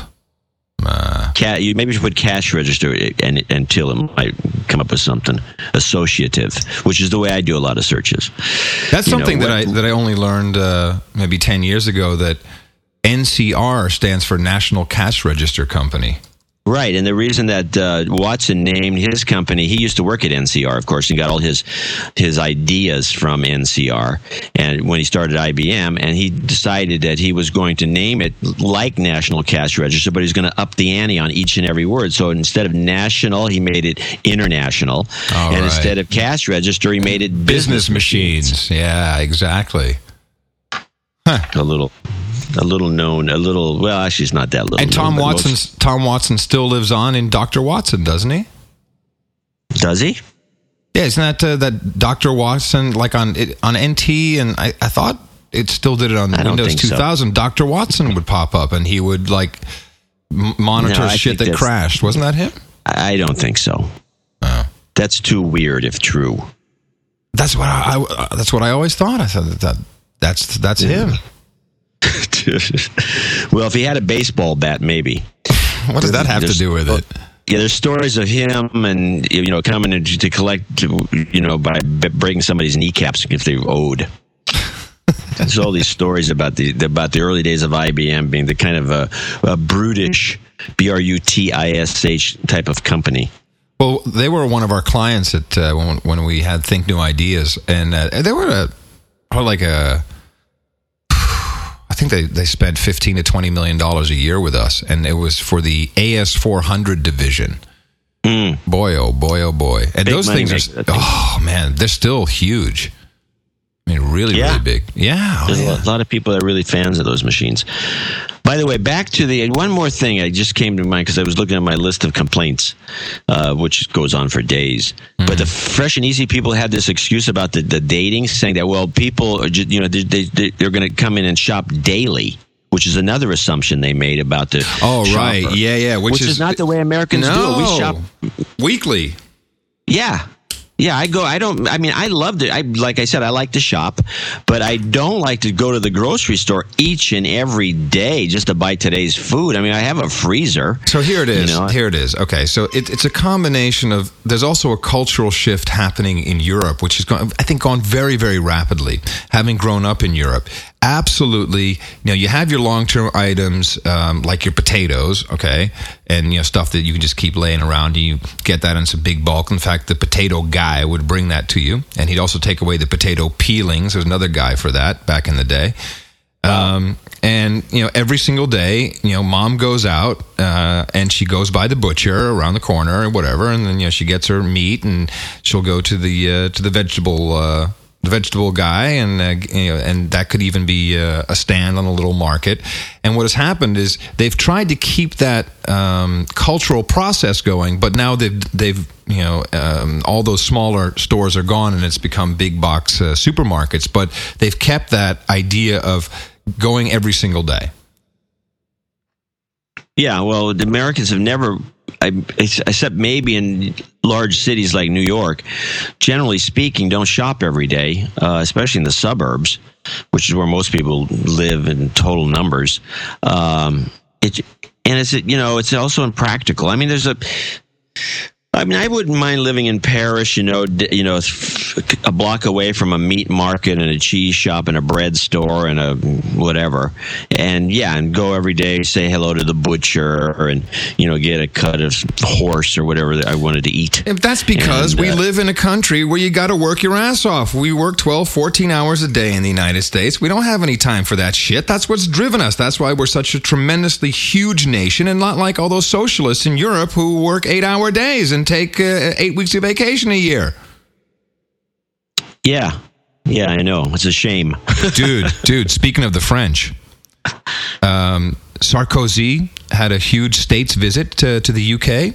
Uh, Cat, you maybe should put cash register and, until it might come up with something associative, which is the way I do a lot of searches. That's you something know, that what, I that I only learned uh, maybe ten years ago. That NCR stands for National Cash Register Company. Right, and the reason that uh, Watson named his company, he used to work at NCR, of course, and got all his his ideas from NCR. And when he started IBM, and he decided that he was going to name it like National Cash Register, but he's going to up the ante on each and every word. So instead of national, he made it international, all and right. instead of cash register, he made it business, business machines. machines. Yeah, exactly. Huh. A little a little known, a little. Well, actually, it's not that little. And Tom Watson, most... Tom Watson still lives on in Doctor Watson, doesn't he? Does he? Yeah, isn't that uh, that Doctor Watson like on it, on NT? And I, I thought it still did it on Windows 2000. So. Doctor Watson would pop up and he would like monitor no, shit that crashed. Wasn't that him? I don't think so. Oh. That's too weird if true. That's what I, I that's what I always thought. I thought that, that that's that's him. well, if he had a baseball bat, maybe. What does that have to do with it? Yeah, there's stories of him and you know coming to, to collect, you know, by breaking somebody's kneecaps if they owed. There's all these stories about the about the early days of IBM being the kind of a, a brutish, B R U T I S H type of company. Well, they were one of our clients at uh, when, when we had Think New Ideas, and uh, they were a, like a I think they, they spent 15 to 20 million dollars a year with us and it was for the AS400 division. Mm. Boy oh boy oh boy. And big those things are oh man, they're still huge. I mean, really, yeah. really big. Yeah. There's yeah. a lot of people that are really fans of those machines. By the way, back to the one more thing I just came to mind because I was looking at my list of complaints, uh, which goes on for days. Mm-hmm. But the fresh and easy people had this excuse about the, the dating, saying that, well, people, are just, you know, they, they, they're going to come in and shop daily which is another assumption they made about the oh shopper, right yeah yeah which, which is, is, not the way Americans no, do it. We shop weekly. Yeah, Yeah, I go. I don't. I mean, I love to. I like I said, I like to shop, but I don't like to go to the grocery store each and every day just to buy today's food. I mean, I have a freezer. So here it is. You know? Here it is. Okay, so it, it's a combination of. There's also a cultural shift happening in Europe, which has gone, I think, gone very, very rapidly. Having grown up in Europe, absolutely. You know, you have your long-term items um, like your potatoes, okay, and you know stuff that you can just keep laying around. And you get that in some big bulk. In fact, the potato guy would bring that to you, and he'd also take away the potato peelings. There's another guy for that back in the day. Um, and you know, every single day, you know, mom goes out uh, and she goes by the butcher around the corner or whatever, and then you know she gets her meat and she'll go to the uh, to the vegetable uh, the vegetable guy, and uh, you know, and that could even be uh, a stand on a little market. And what has happened is they've tried to keep that um, cultural process going, but now they've they've you know um, all those smaller stores are gone, and it's become big box uh, supermarkets. But they've kept that idea of going every single day. Yeah, well, the Americans have never, I, except maybe in large cities like New York, generally speaking, don't shop every day, uh, especially in the suburbs, which is where most people live in total numbers. Um, it, and it's you know it's also impractical. I mean, there's a I mean, I wouldn't mind living in Paris, you know, d- you know, a block away from a meat market and a cheese shop and a bread store and a whatever. And yeah, and go every day, say hello to the butcher and, you know, get a cut of horse or whatever that I wanted to eat. If that's because And, we uh, live in a country where you got to work your ass off. We work 12, 14 hours a day in the United States. We don't have any time for that shit. That's what's driven us. That's why we're such a tremendously huge nation and not like all those socialists in Europe who work eight hour days and take uh, eight weeks of vacation a year. Yeah. Yeah, I know. It's a shame. dude, dude. Speaking of the French, um, Sarkozy had a huge states visit to, to the UK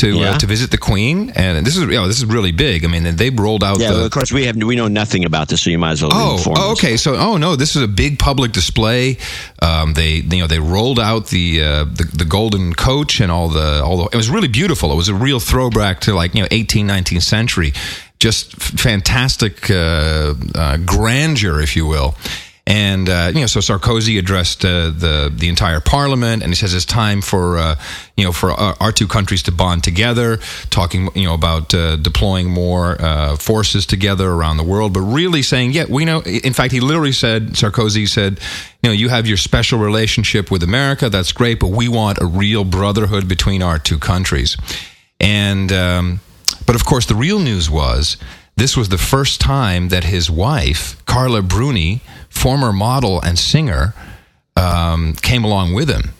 to Yeah. uh, to visit the Queen, and this is you know, this is really big. I mean, they rolled out Yeah, the. well, of course we have we know nothing about this, so you might as well Oh, inform oh, us. okay. So, oh no, this is a big public display. Um, they, you know, they rolled out the, uh, the the golden coach and all the all the. It was really beautiful. It was a real throwback to like you know 18th, 19th century. Just f- fantastic uh, uh, grandeur, if you will. And uh, you know, so Sarkozy addressed uh, the the entire parliament, and he says it's time for uh, you know for our, our two countries to bond together, talking you know about uh, deploying more uh, forces together around the world, but really saying, yeah, we know. In fact, he literally said, Sarkozy said, you know, you have your special relationship with America, that's great, but we want a real brotherhood between our two countries, and. Um, but of course, the real news was this was the first time that his wife, Carla Bruni, former model and singer, um, came along with him.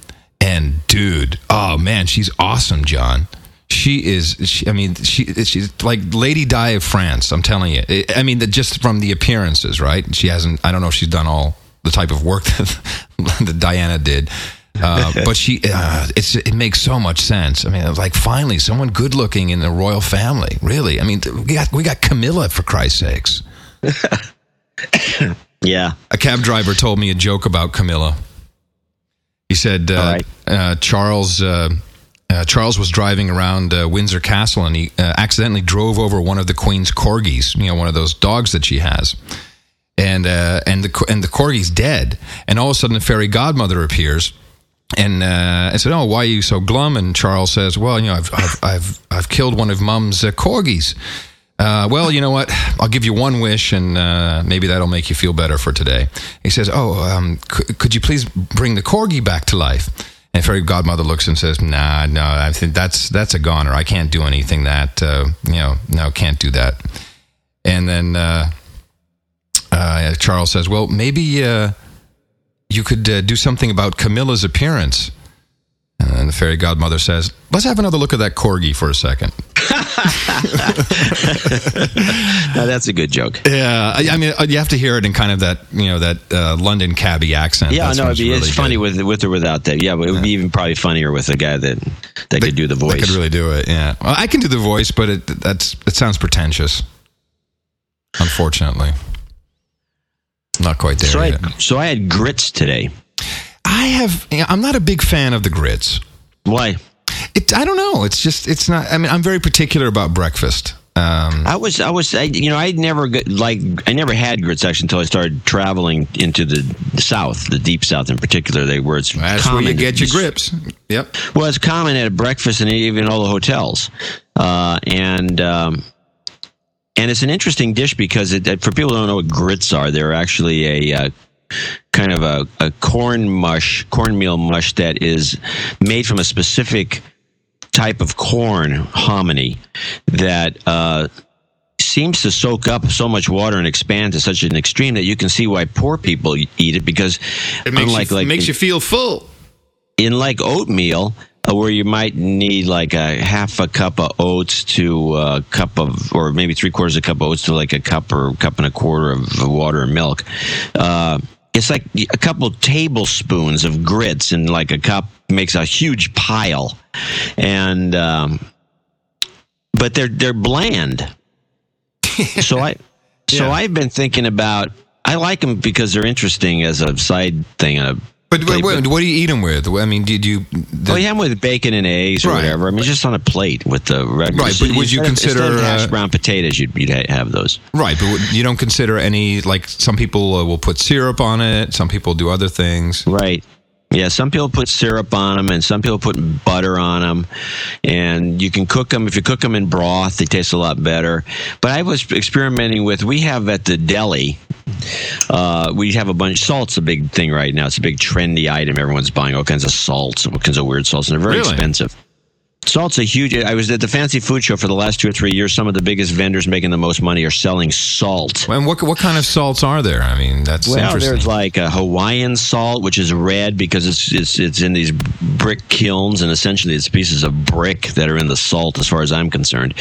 And dude, oh man, she's awesome, John. She is. She, I mean, she she's like Lady Di of France. I'm telling you. I- I mean, that just from the appearances, right? She hasn't. I don't know if she's done all the type of work that, that Diana did. Uh, but she, uh, it's it makes so much sense. I mean, like finally, someone good looking in the royal family. Really, I mean, we got we got Camilla for Christ's sakes. Yeah. A cab driver told me a joke about Camilla. He said uh, right. uh, Charles uh, uh, Charles was driving around uh, Windsor Castle and he uh, accidentally drove over one of the Queen's corgis. You know, one of those dogs that she has. And uh, and the and the corgi's dead. And all of a sudden, the fairy godmother appears. And uh, I said, "Oh, why are you so glum?" And Charles says, "Well, you know, I've I've I've, I've killed one of Mum's uh, corgis." Uh, well, you know what? I'll give you one wish, and uh, maybe that'll make you feel better for today. He says, "Oh, um, c- could you please bring the corgi back to life?" And fairy godmother looks and says, "Nah, no, I think that's that's a goner. I can't do anything that uh, you know, no, can't do that." And then uh, uh, Charles says, "Well, maybe uh, you could do something about Camilla's appearance." And the fairy godmother says, "Let's have another look at that corgi for a second. No, that's a good joke. Yeah, I, I mean, uh, you have to hear it in kind of that, you know, that uh, London cabbie accent. Yeah, That's no, it'd be, it's really funny with with or without that. Yeah, but it would be even probably funnier with a guy that that could do the They voice. could really do it. Yeah, well, I can do the voice, but it that's it sounds pretentious. Unfortunately, not quite there so I yet. had, so I had grits today. I have. I'm not a big fan of the grits. Why? It, I don't know. It's just. It's not. I mean, I'm very particular about breakfast. Um, I was, I was, I, you know, I never got, like, I never had grits actually until I started traveling into the South, the deep South in particular. They where it's that's where common you to get your grips. Yep. Well, it's common at breakfast and even all the hotels, uh, and um, and it's an interesting dish because it, for people who don't know what grits are, they're actually a uh, kind of a, a corn mush, cornmeal mush that is made from a specific type of corn, hominy, that uh, seems to soak up so much water and expand to such an extreme that you can see why poor people eat it because It makes, unlike you, like makes you feel full. in like oatmeal, uh, where you might need like a half a cup of oats to a cup of, or maybe three quarters of a cup of oats to like a cup or a cup and a quarter of water and milk. Uh, it's like a couple tablespoons of grits in like a cup makes a huge pile, and um, but they're they're bland. so I, so Yeah. I've been thinking about. I like them because they're interesting as a side thing. A But plate, wait, wait, what do you eat them with? I mean, did you? The, well, you have them with bacon and eggs or Right. whatever. I mean, just on a plate with the regular. Right, but would you consider, of hash uh, brown potatoes? You'd, you'd have those. Right, but you don't consider any like some people uh, will put syrup on it. Some people do other things. Right. Yeah, some people put syrup on them, and some people put butter on them, and you can cook them. If you cook them in broth, they taste a lot better. But I was experimenting with. We have at the deli. Uh, we have a bunch. Of Salt's a big thing right now. It's a big trendy item. Everyone's buying all kinds of salts, all kinds of weird salts, and they're very Really? expensive. Salt's a huge. I was at the fancy food show for the last two or three years. Some of the biggest vendors making the most money are selling salt. And what what kind of salts are there? I mean, that's Well, there's like a Hawaiian salt, which is red because it's it's it's in these brick kilns, and essentially it's pieces of brick that are in the salt, as far as I'm concerned.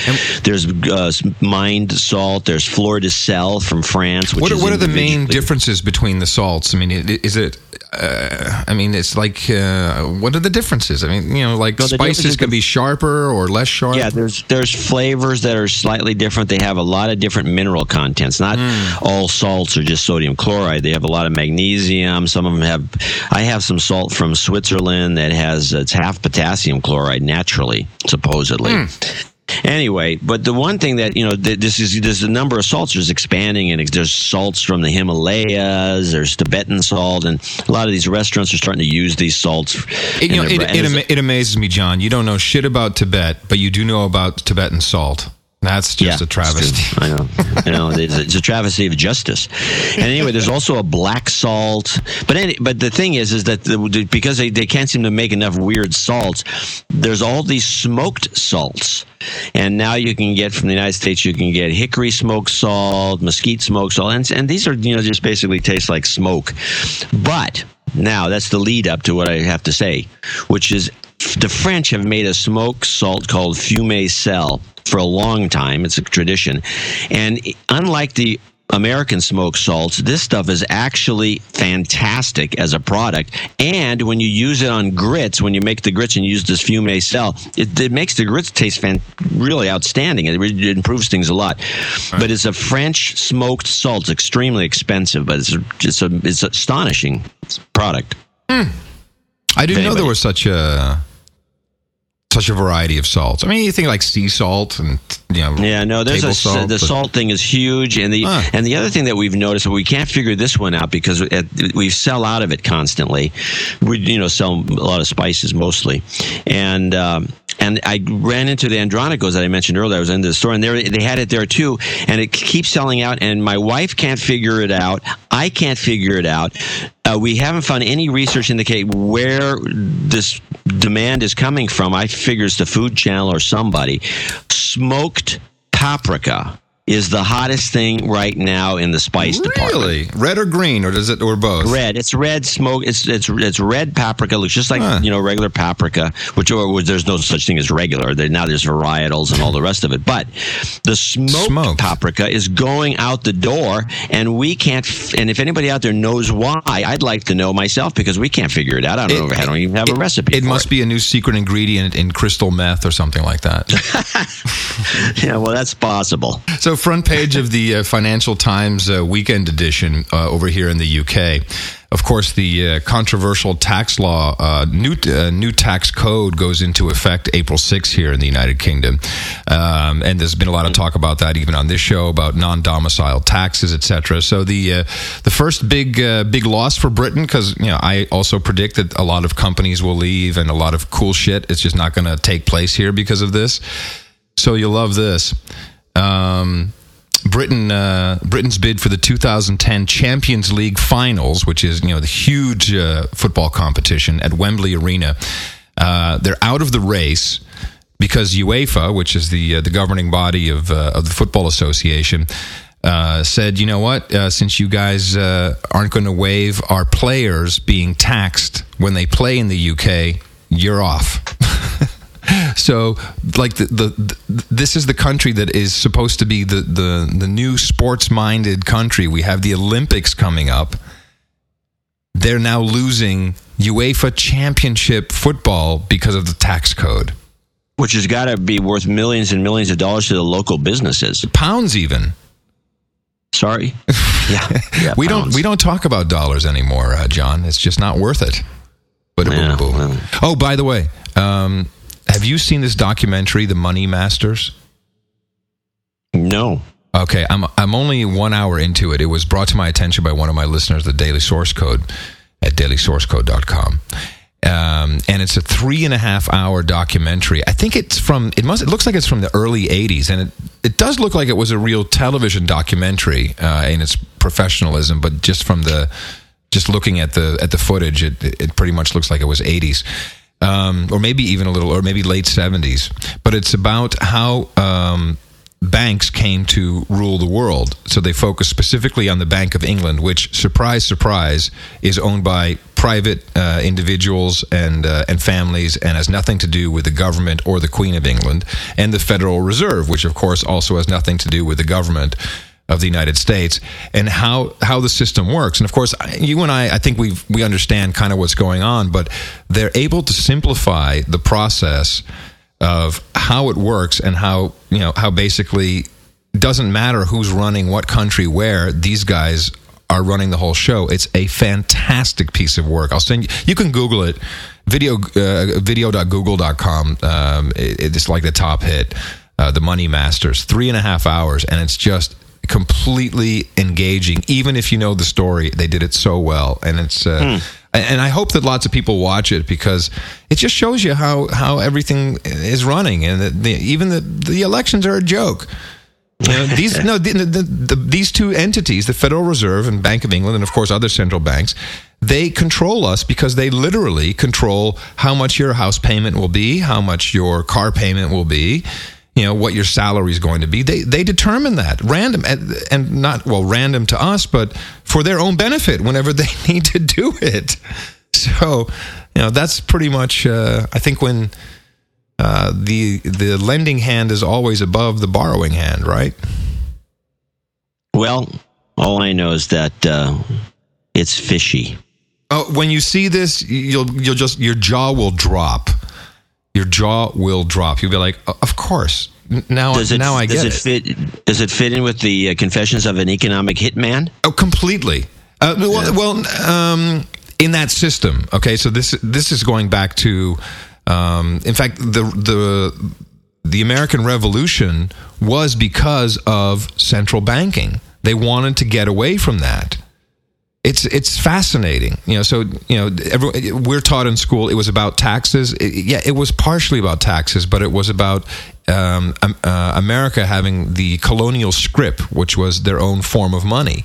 there's uh, mined salt. There's Fleur de Sel from France. Which what are, what are the main differences between the salts? I mean, is it? Uh, I mean, it's like uh, what are the differences? I mean, you know, like Well, spices can be sharper or less sharp. Yeah, there's there's flavors that are slightly different. They have a lot of different mineral contents. Not Hmm. all salts are just sodium chloride. They have a lot of magnesium. Some of them have. I have some salt from Switzerland that has it's half potassium chloride naturally, supposedly. Hmm. Anyway, but the one thing that you know, th- this is there's a number of salts that's expanding, and there's salts from the Himalayas. There's Tibetan salt, and a lot of these restaurants are starting to use these salts. It, you know, it, it, ama- it amazes me, John. You don't know shit about Tibet, but you do know about Tibetan salt. That's just a travesty. I know. I know. It's a, it's a travesty of justice. And anyway, there's also a black salt. But any, but the thing is, is that the, because they, they can't seem to make enough weird salts, there's all these smoked salts. And now you can get from the United States, you can get hickory smoked salt, mesquite smoked salt, and, and these are you know just basically taste like smoke. But now that's the lead up to what I have to say, which is the French have made a smoked salt called fumet sel for a long time. It's a tradition. And unlike the American smoked salts, this stuff is actually fantastic as a product. And when you use it on grits, when you make the grits and use this fumet sel, it, it makes the grits taste fan, really outstanding. It, really improves things a lot. But it's a French smoked salt. It's extremely expensive, but it's, it's, a, it's an astonishing product. Hmm. I didn't know there was such a such a variety of salts. I mean, you think like sea salt and you know, Yeah, no, there's a salt, the but- salt thing is huge, and the Huh. and the other thing that we've noticed, we can't figure this one out because we sell out of it constantly. We you know sell a lot of spices mostly, and. Um, and I ran into the Andronico's that I mentioned earlier. I was in the store, and they they had it there too, and it keeps selling out. And my wife can't figure it out. I can't figure it out. Uh, we haven't found any research indicate where this demand is coming from. I figure it's the Food Channel or somebody. Smoked paprika is the hottest thing right now in the spice department. really red or green or does it or both? Red. It's red smoke. It's it's it's red paprika. Looks just like Huh. you know regular paprika, which or which there's no such thing as regular. There, now there's varietals and all the rest of it. But the smoked, Smoked. paprika is going out the door, and we can't. And if anybody out there knows why, I'd like to know myself because we can't figure it out. I don't know. I don't even have a recipe. It must be a new secret ingredient in crystal meth or something like that. Yeah, well, that's possible. So, front page of the uh, Financial Times uh, weekend edition uh, over here in the UK. of course, the uh, controversial tax law, uh, new new tax code goes into effect April 6th here in the United Kingdom, um, and there's been a lot of talk about that even on this show about non-domicile taxes, etc. So the the first big big loss for Britain because you know I also predict that a lot of companies will leave and a lot of cool shit is just not going to take place here because of this. So you'll love this. Um, Britain uh, Britain's bid for the 2010 Champions League finals, which is you know the huge uh, football competition at Wembley Arena. Uh, they're out of the race because UEFA, which is the uh, the governing body of uh, of the football association. Uh, said, you know what? since you guys aren't going to waive our players being taxed when they play in the UK, you're off. so like the, the, the, this is the country that is supposed to be the the the new sports minded country. We have the olympics coming up. They're now losing UEFA championship football because of the tax code. Which has got to be worth millions and millions of dollars to the local businesses. Pounds even. Sorry? Yeah, yeah we pounds. don't we don't talk about dollars anymore uh, john. It's just not worth it. But yeah, well. oh by the way um, have you seen this documentary, The Money Masters? No. Okay, I'm I'm only one hour into it. It was brought to my attention by one of my listeners, the Daily Source Code at dailysourcecode.com. Um, and it's a three and a half hour documentary. I think it's from it must it looks like it's from the early '80s, and it it does look like it was a real television documentary uh, in its professionalism, but just from the just looking at the at the footage, it it pretty much looks like it was '80s um, or maybe even a little, or maybe late 70s. But it's about how um, banks came to rule the world. So they focus specifically on the Bank of England, which, surprise, surprise, is owned by private uh, individuals and uh, and families, and has nothing to do with the government or the Queen of England, and the Federal Reserve, which of course also has nothing to do with the government of the United States and how how the system works. And of course, you and I, I think we we understand kind of what's going on, but they're able to simplify the process of how it works and how you know how basically doesn't matter who's running what country where these guys are running the whole show. It's a fantastic piece of work. I'll send you. You can Google it. Video uh, video.google.com. Um, it, it's like the top hit. Uh, the Money Masters, three and a half hours, and it's just completely engaging. Even if you know the story, they did it so well, and it's. Uh, mm. And I hope that lots of people watch it because it just shows you how, how everything is running, and that the, even the the elections are a joke. You know, these no the, the, the, these two entities, the Federal Reserve and Bank of England, and of course other central banks, they control us because they literally control how much your house payment will be, how much your car payment will be you know what your salary is going to be. They they determine that. Random and, and not well random to us but for their own benefit whenever they need to do it. So you know that's pretty much uh, i think when uh, the the lending hand is always above the borrowing hand right? Well all i know is that uh, it's fishy. Oh when you see this you'll you'll just your jaw will drop your jaw will drop. You'll be like, of course. Now, does it, now I does get it, it. Fit, does it fit in with the uh, Confessions of an Economic Hitman? Oh, completely. Uh, well, yeah. well um, in that system. Okay, so this this is going back to, um, in fact, the the the American Revolution was because of central banking. They wanted to get away from that it's it's fascinating. You know so you know every, we're taught in school it was about taxes. It, yeah it was partially about taxes but it was about um, uh, america having the colonial scrip which was their own form of money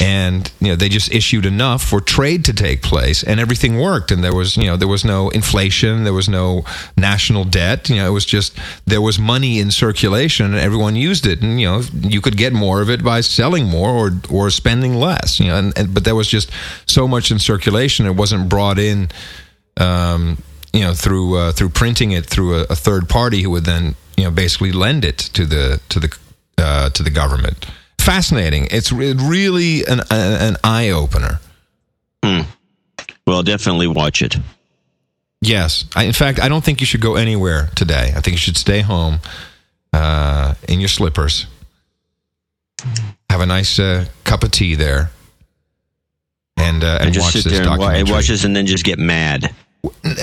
and you know they just issued enough for trade to take place and everything worked. And there was you know there was no inflation. There was no national debt. You know it was just there was money in circulation and everyone used it. And you know you could get more of it by selling more or or spending less you know and, and but there was just so much in circulation. It wasn't brought in um, you know through uh, through printing it through a, a, third party who would then you know basically lend it to the to the uh, to the government fascinating. It's really an, an eye opener. Hmm. Well, definitely watch it. Yes. I, in fact, I don't think you should go anywhere today. I think you should stay home uh, in your slippers. Have a nice uh, cup of tea there. and uh, and, And just watch sit this there and, documentary. and watch this and then just get mad.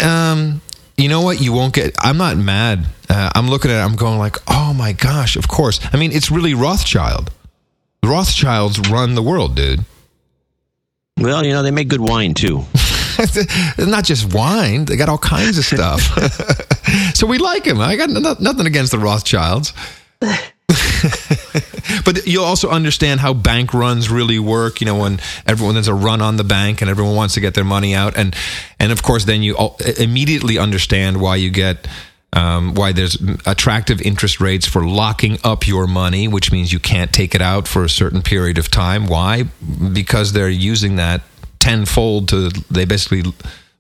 Um, you know what? You won't get. I'm not mad. Uh, I'm looking at it. I'm going like, oh my gosh, of course. I mean, it's really Rothschild. Rothschilds run the world, dude. Well, you know, they make good wine too. not just wine; they got all kinds of stuff. so we like them. I got no- nothing against the Rothschilds. but you'll also understand how bank runs really work. You know, when everyone there's a run on the bank and everyone wants to get their money out, and and of course then you immediately understand why you get. Um, why there's attractive interest rates for locking up your money, which means you can't take it out for a certain period of time. Why? Because they're using that tenfold to they basically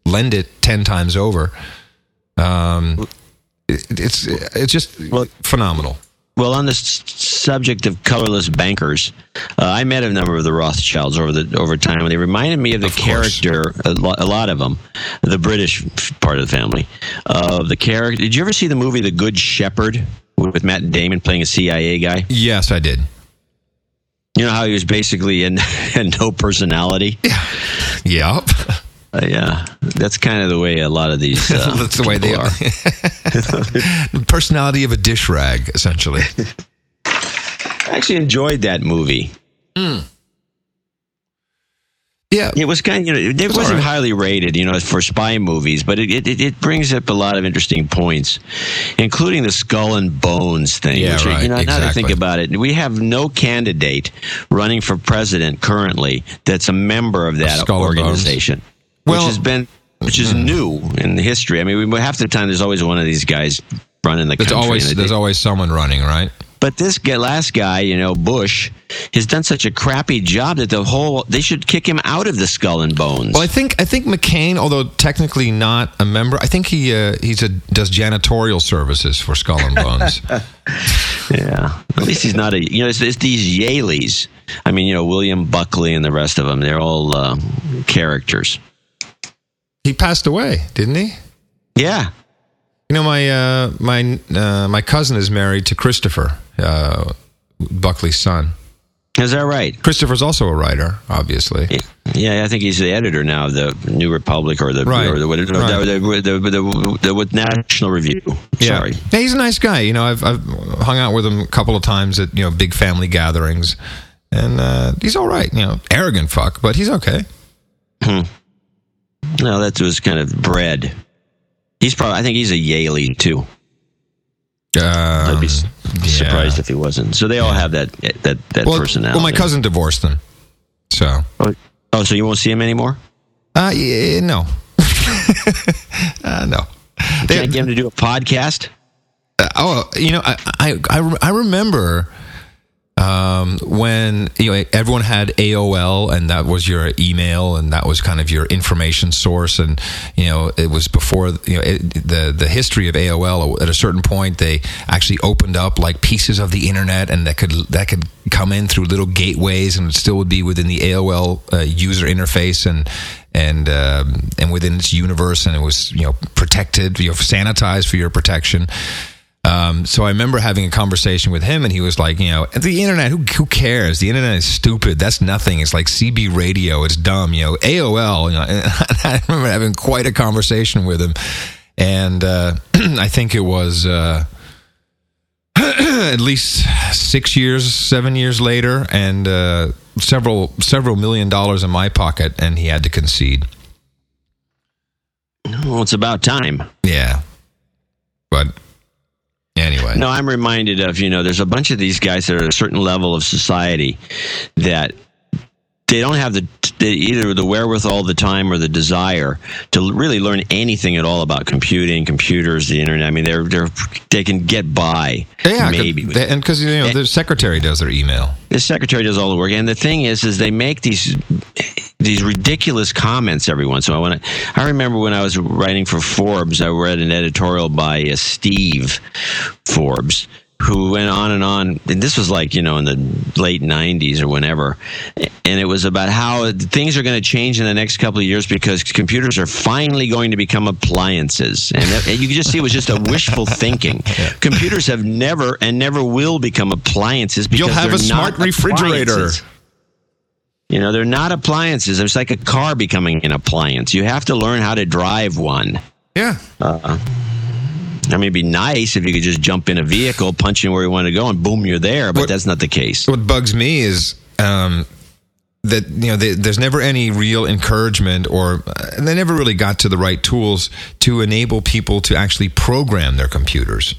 lend it ten times over. Um, it, it's it's just Well- phenomenal. Well, on the s- subject of colorless bankers, uh, I met a number of the Rothschilds over the over time, and they reminded me of the Of character. A, lo- a lot of them, the British part of the family, of the character. Did you ever see the movie The Good Shepherd with Matt Damon playing a CIA guy? Yes, I did. You know how he was basically in, had no personality. Yep. Uh, yeah, that's kind of the way a lot of these. Uh, That's the way they are. Personality of a dish rag, essentially. I actually enjoyed that movie. Yeah. It was kind of, you know, it wasn't right. highly rated, you know, for spy movies, but it, it, it brings up a lot of interesting points, including the skull and bones thing. Yeah, which, right, You know, now that I think about it, we have no candidate running for president currently that's a member of that Skull and Bones? organization, Well- which has been, which is new in the history. I mean, we, half the time there's always one of these guys running the There's country. always there's always someone running, right? but this guy, last guy, you know, Bush, has done such a crappy job that the whole they should kick him out of the Skull and Bones. Well, I think I think McCain, although technically not a member, I think he uh, he's a does janitorial services for Skull and Bones. Yeah, at least he's not a. You know, it's, it's these Yalies. I mean, you know, William Buckley and the rest of them. They're all uh, characters. He passed away, didn't he? Yeah. You know, my uh, my uh, my cousin is married to Christopher uh, Buckley's son. Is that right? Christopher's also a writer, obviously. Yeah, I think he's the editor now of the New Republic or the Right. or the, the, Right. the, the, the, the, National Review. Sorry. Yeah. yeah, he's a nice guy. You know, I've I've hung out with him a couple of times at you know big family gatherings, and uh, he's all right. You know, arrogant fuck, but he's okay. No, that was kind of bred. He's probably. I think he's a Yalie too. I'd Um, be s- surprised if he wasn't. So they all have that that that well, personality. well, my cousin divorced him, so Oh, oh, so you won't see him anymore? uh, yeah, no, uh, no. They- Can't get him to do a podcast. Uh, oh, you know, I I I, I remember um, when you know everyone had AOL and that was your email and that was kind of your information source and you know it was before you know it, the the history of AOL at a certain point they actually opened up like pieces of the internet and that could that could come in through little gateways and it still would be within the AOL uh, user interface and and um, and within its universe and it was you know protected you know sanitized for your protection um, so I remember having a conversation with him, and he was like, you know, the internet, who, who cares? The internet is stupid. That's nothing. It's like CB radio. It's dumb. You know, AOL. You know, I remember having quite a conversation with him, and uh, I think it was uh, at least six years, seven years later, and uh, several several million dollars in my pocket, and he had to concede. Well, it's about time. Yeah, but anyway, No, I'm reminded of, you know, there's a bunch of these guys that are at a certain level of society that they don't have the either the wherewithal, the time, or the desire to really learn anything at all about computing, computers, the internet. I mean, they're they're they can get by yeah, maybe. they- and because you know the secretary does their email. the secretary does all the work, and the thing is, is they make these these ridiculous comments every once in a while. When I, I remember when I was writing for Forbes, I read an editorial by uh, Steve Forbes, who went on and on, and this was like you know in the late '90s or whenever, and it was about how things are going to change in the next couple of years because computers are finally going to become appliances, and, that- and you could just see it was just a wishful thinking. Computers have never and never will become appliances because You'll have they're a smart refrigerator. appliances. You know, they're not appliances. It's like a car becoming an appliance. You have to learn how to drive one. Yeah. Uh, I mean, it'd be nice if you could just jump in a vehicle, punch in where you want to go, and boom, you're there. But What- that's not the case. What bugs me is um, that you know they, there's never any real encouragement, or uh, they never really got to the right tools to enable people to actually program their computers.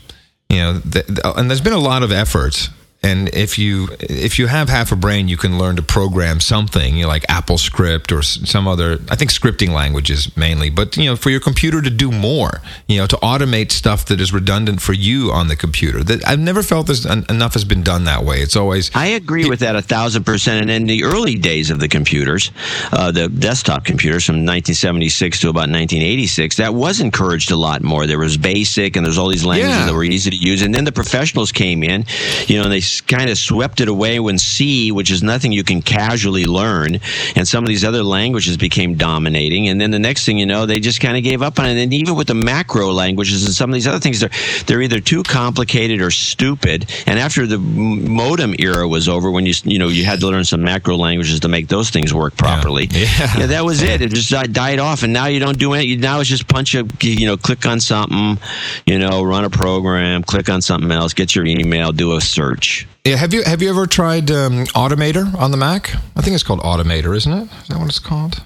You know, th- th- and there's been a lot of efforts. And if you if you have half a brain, you can learn to program something, you know, like Apple Script or some other. I think scripting languages mainly, but you know, for your computer to do more, you know, to automate stuff that is redundant for you on the computer. That I've never felt this en- enough has been done that way. It's always I agree with that a thousand percent. And in the early days of the computers, uh, the desktop computers from 1976 to about 1986, that was encouraged a lot more. There was BASIC and there's all these languages Yeah. that were easy to use. And then the professionals came in, you know, and they kind of swept it away when C, which is nothing you can casually learn, and some of these other languages became dominating. And then the next thing you know, they just kind of gave up on it. And even with the macro languages and some of these other things, they're they're either too complicated or stupid. And after the modem era was over, when you you know you had to learn some macro languages to make those things work properly, Yeah. that was it. It just died off, and now you don't do it. Now it's just punch a you know click on something, you know, run a program, click on something else, get your email, do a search. Yeah, have you have you ever tried um, Automator on the Mac? I think it's called Automator, isn't it? Is that what it's called?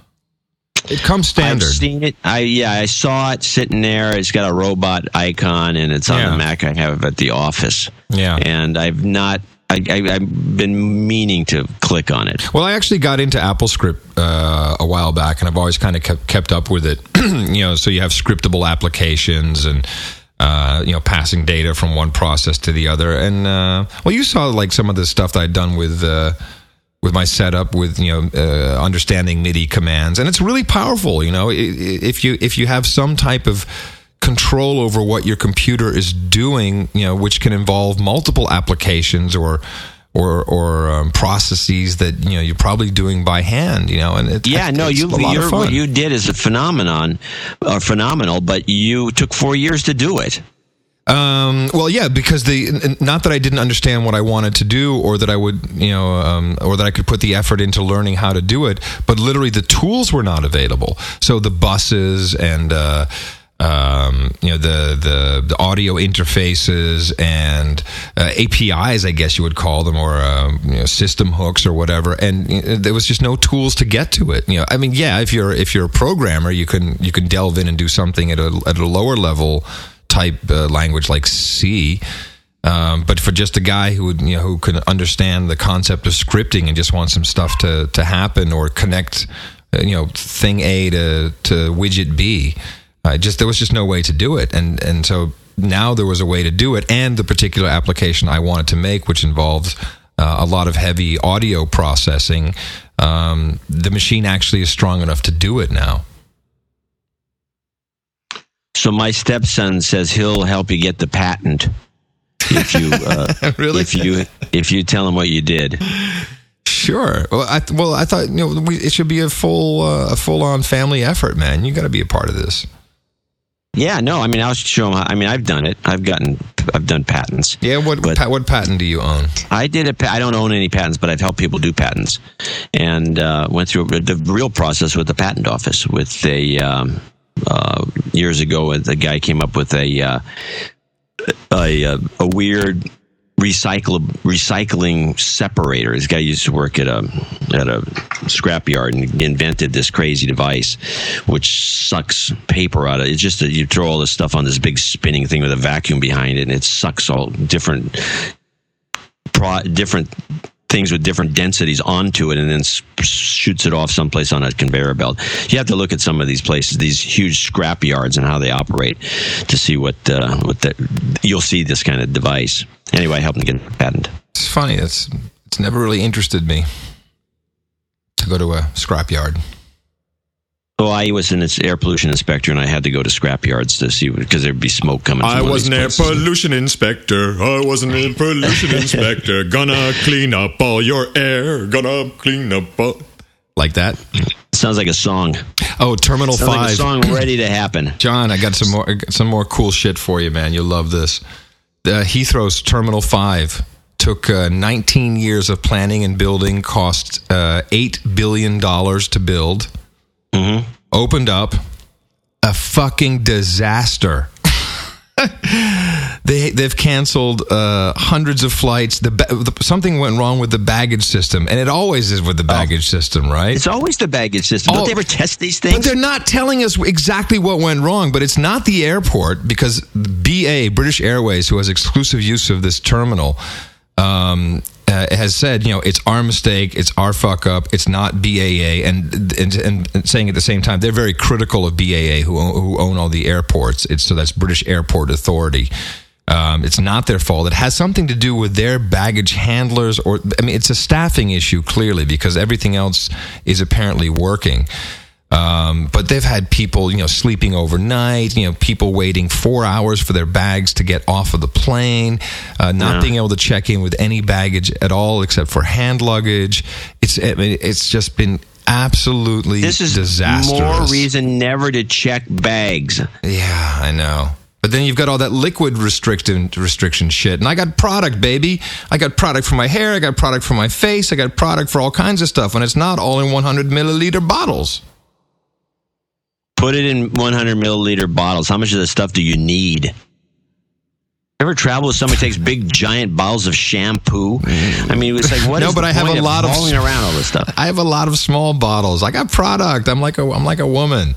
It comes standard. I've seen it. I yeah, I saw it sitting there. It's got a robot icon, and it's on Yeah. the Mac I have at the office. Yeah. and I've not. I, I, I've been meaning to click on it. Well, I actually got into AppleScript uh, a while back, and I've always kind of kept, kept up with it. you know, so you have scriptable applications and. Uh, you know, passing data from one process to the other, and uh, well, you saw like some of the stuff that I'd done with uh, with my setup, with you know, uh, understanding MIDI commands, and it's really powerful. You know, if you if you have some type of control over what your computer is doing, you know, which can involve multiple applications or or or um, processes that you know you're probably doing by hand, you know, and it, Yeah, no, it's you a lot of you're, what you did is a phenomenon, uh, phenomenal. But you took four years to do it. Um, well, yeah, because the not that I didn't understand what I wanted to do, or that I would, you know, um, or that I could put the effort into learning how to do it, but literally the tools were not available. So the buses and. Uh, um, you know the, the the audio interfaces and uh, APIs, I guess you would call them, or um, you know, system hooks or whatever. And you know, there was just no tools to get to it. You know, I mean, yeah, if you're if you're a programmer, you can you can delve in and do something at a at a lower level type uh, language like C. Um, but for just a guy who would, you know who can understand the concept of scripting and just wants some stuff to to happen or connect, uh, you know, thing A to to widget B, uh, just there was just no way to do it, and and so now there was a way to do it, and the particular application I wanted to make, which involves uh, a lot of heavy audio processing, um, the machine actually is strong enough to do it now. So my stepson says he'll help you get the patent if you uh, Really? if you if you tell him what you did. Sure. Well, I well I thought you know we, it should be a full uh, a full on family effort, man. You got to be a part of this. Yeah, no, I mean I'll show him. How, I mean I've done it. I've gotten I've done patents. Yeah. What pa- what patent do you own? I did a I don't own any patents, but I've helped people do patents, and uh, went through the real process with the patent office. With a um, uh, years ago, a guy came up with a uh, a, a a weird recycle recycling separator. This guy used to work at a at a scrapyard and invented this crazy device, which sucks paper out of it. It's just that you throw all this stuff on this big spinning thing with a vacuum behind it, and it sucks all different different things with different densities onto it and then shoots it off someplace on a conveyor belt. You have to look at some of these places, these huge scrap yards and how they operate to see what uh, what the, you'll see this kind of device. Anyway, I helped them get a patent. It's funny. It's it's never really interested me to go to a scrapyard. So I was an air pollution inspector, and I had to go to scrap yards to see because there'd be smoke coming. From I one of was an air places. pollution inspector. I was an air pollution inspector. Gonna clean up all your air. Gonna clean up all. Like that. Sounds like a song. Oh, Terminal Sounds like a Five. song ready to happen. John, I got some more got some more cool shit for you, man. You'll love this. Uh, Heathrow's Terminal Five took uh, 19 years of planning and building, cost uh, eight billion dollars to build. Opened up, a fucking disaster. they they've canceled uh, hundreds of flights. The, the something went wrong with the baggage system, and it always is with the baggage system, right? It's always the baggage system. Oh. Don't they ever test these things? But they're not telling us exactly what went wrong. But it's not the airport because BA British Airways, who has exclusive use of this terminal, um, uh, has said, you know, it's our mistake, it's our fuck up, it's not BAA, and and, and saying at the same time they're very critical of BAA, who who own all the airports. It's so that's British Airport Authority. Um, it's not their fault. It has something to do with their baggage handlers, or I mean, it's a staffing issue clearly because everything else is apparently working. Um, but they've had people, you know, sleeping overnight. You know, people waiting four hours for their bags to get off of the plane, uh, not Yeah. being able to check in with any baggage at all except for hand luggage. It's I mean, it's just been absolutely this is disastrous. more reason never to check bags. Yeah, I know. But then you've got all that liquid restriction restriction shit, and I got product, baby. I got product for my hair. I got product for my face. I got product for all kinds of stuff, and it's not all in 100 milliliter bottles. Put it in 100 milliliter bottles. How much of this stuff do you need? Ever travel with somebody who takes big giant bottles of shampoo? I mean, it's like what No, is but I have a lot of- hauling around all this stuff. I have a lot of small bottles. I got product. I'm like a I'm like a woman.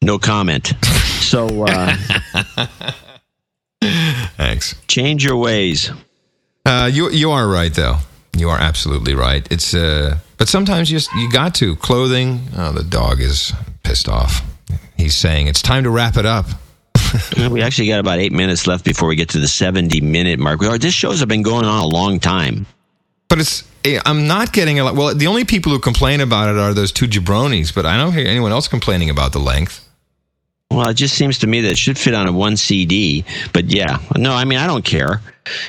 No comment. So uh, Thanks. change your ways. Uh, you you are right though. You are absolutely right. It's uh, but sometimes you just, you got to clothing. Oh, the dog is pissed off. He's saying it's time to wrap it up. We actually got about eight minutes left before we get to the 70 minute mark. This shows have been going on a long time. But it's eh, I'm not getting a lot. Well, the only people who complain about it are those two jabronis. But I don't hear anyone else complaining about the length. Well, it just seems to me that it should fit on a one CD. But yeah, no, I mean, I don't care.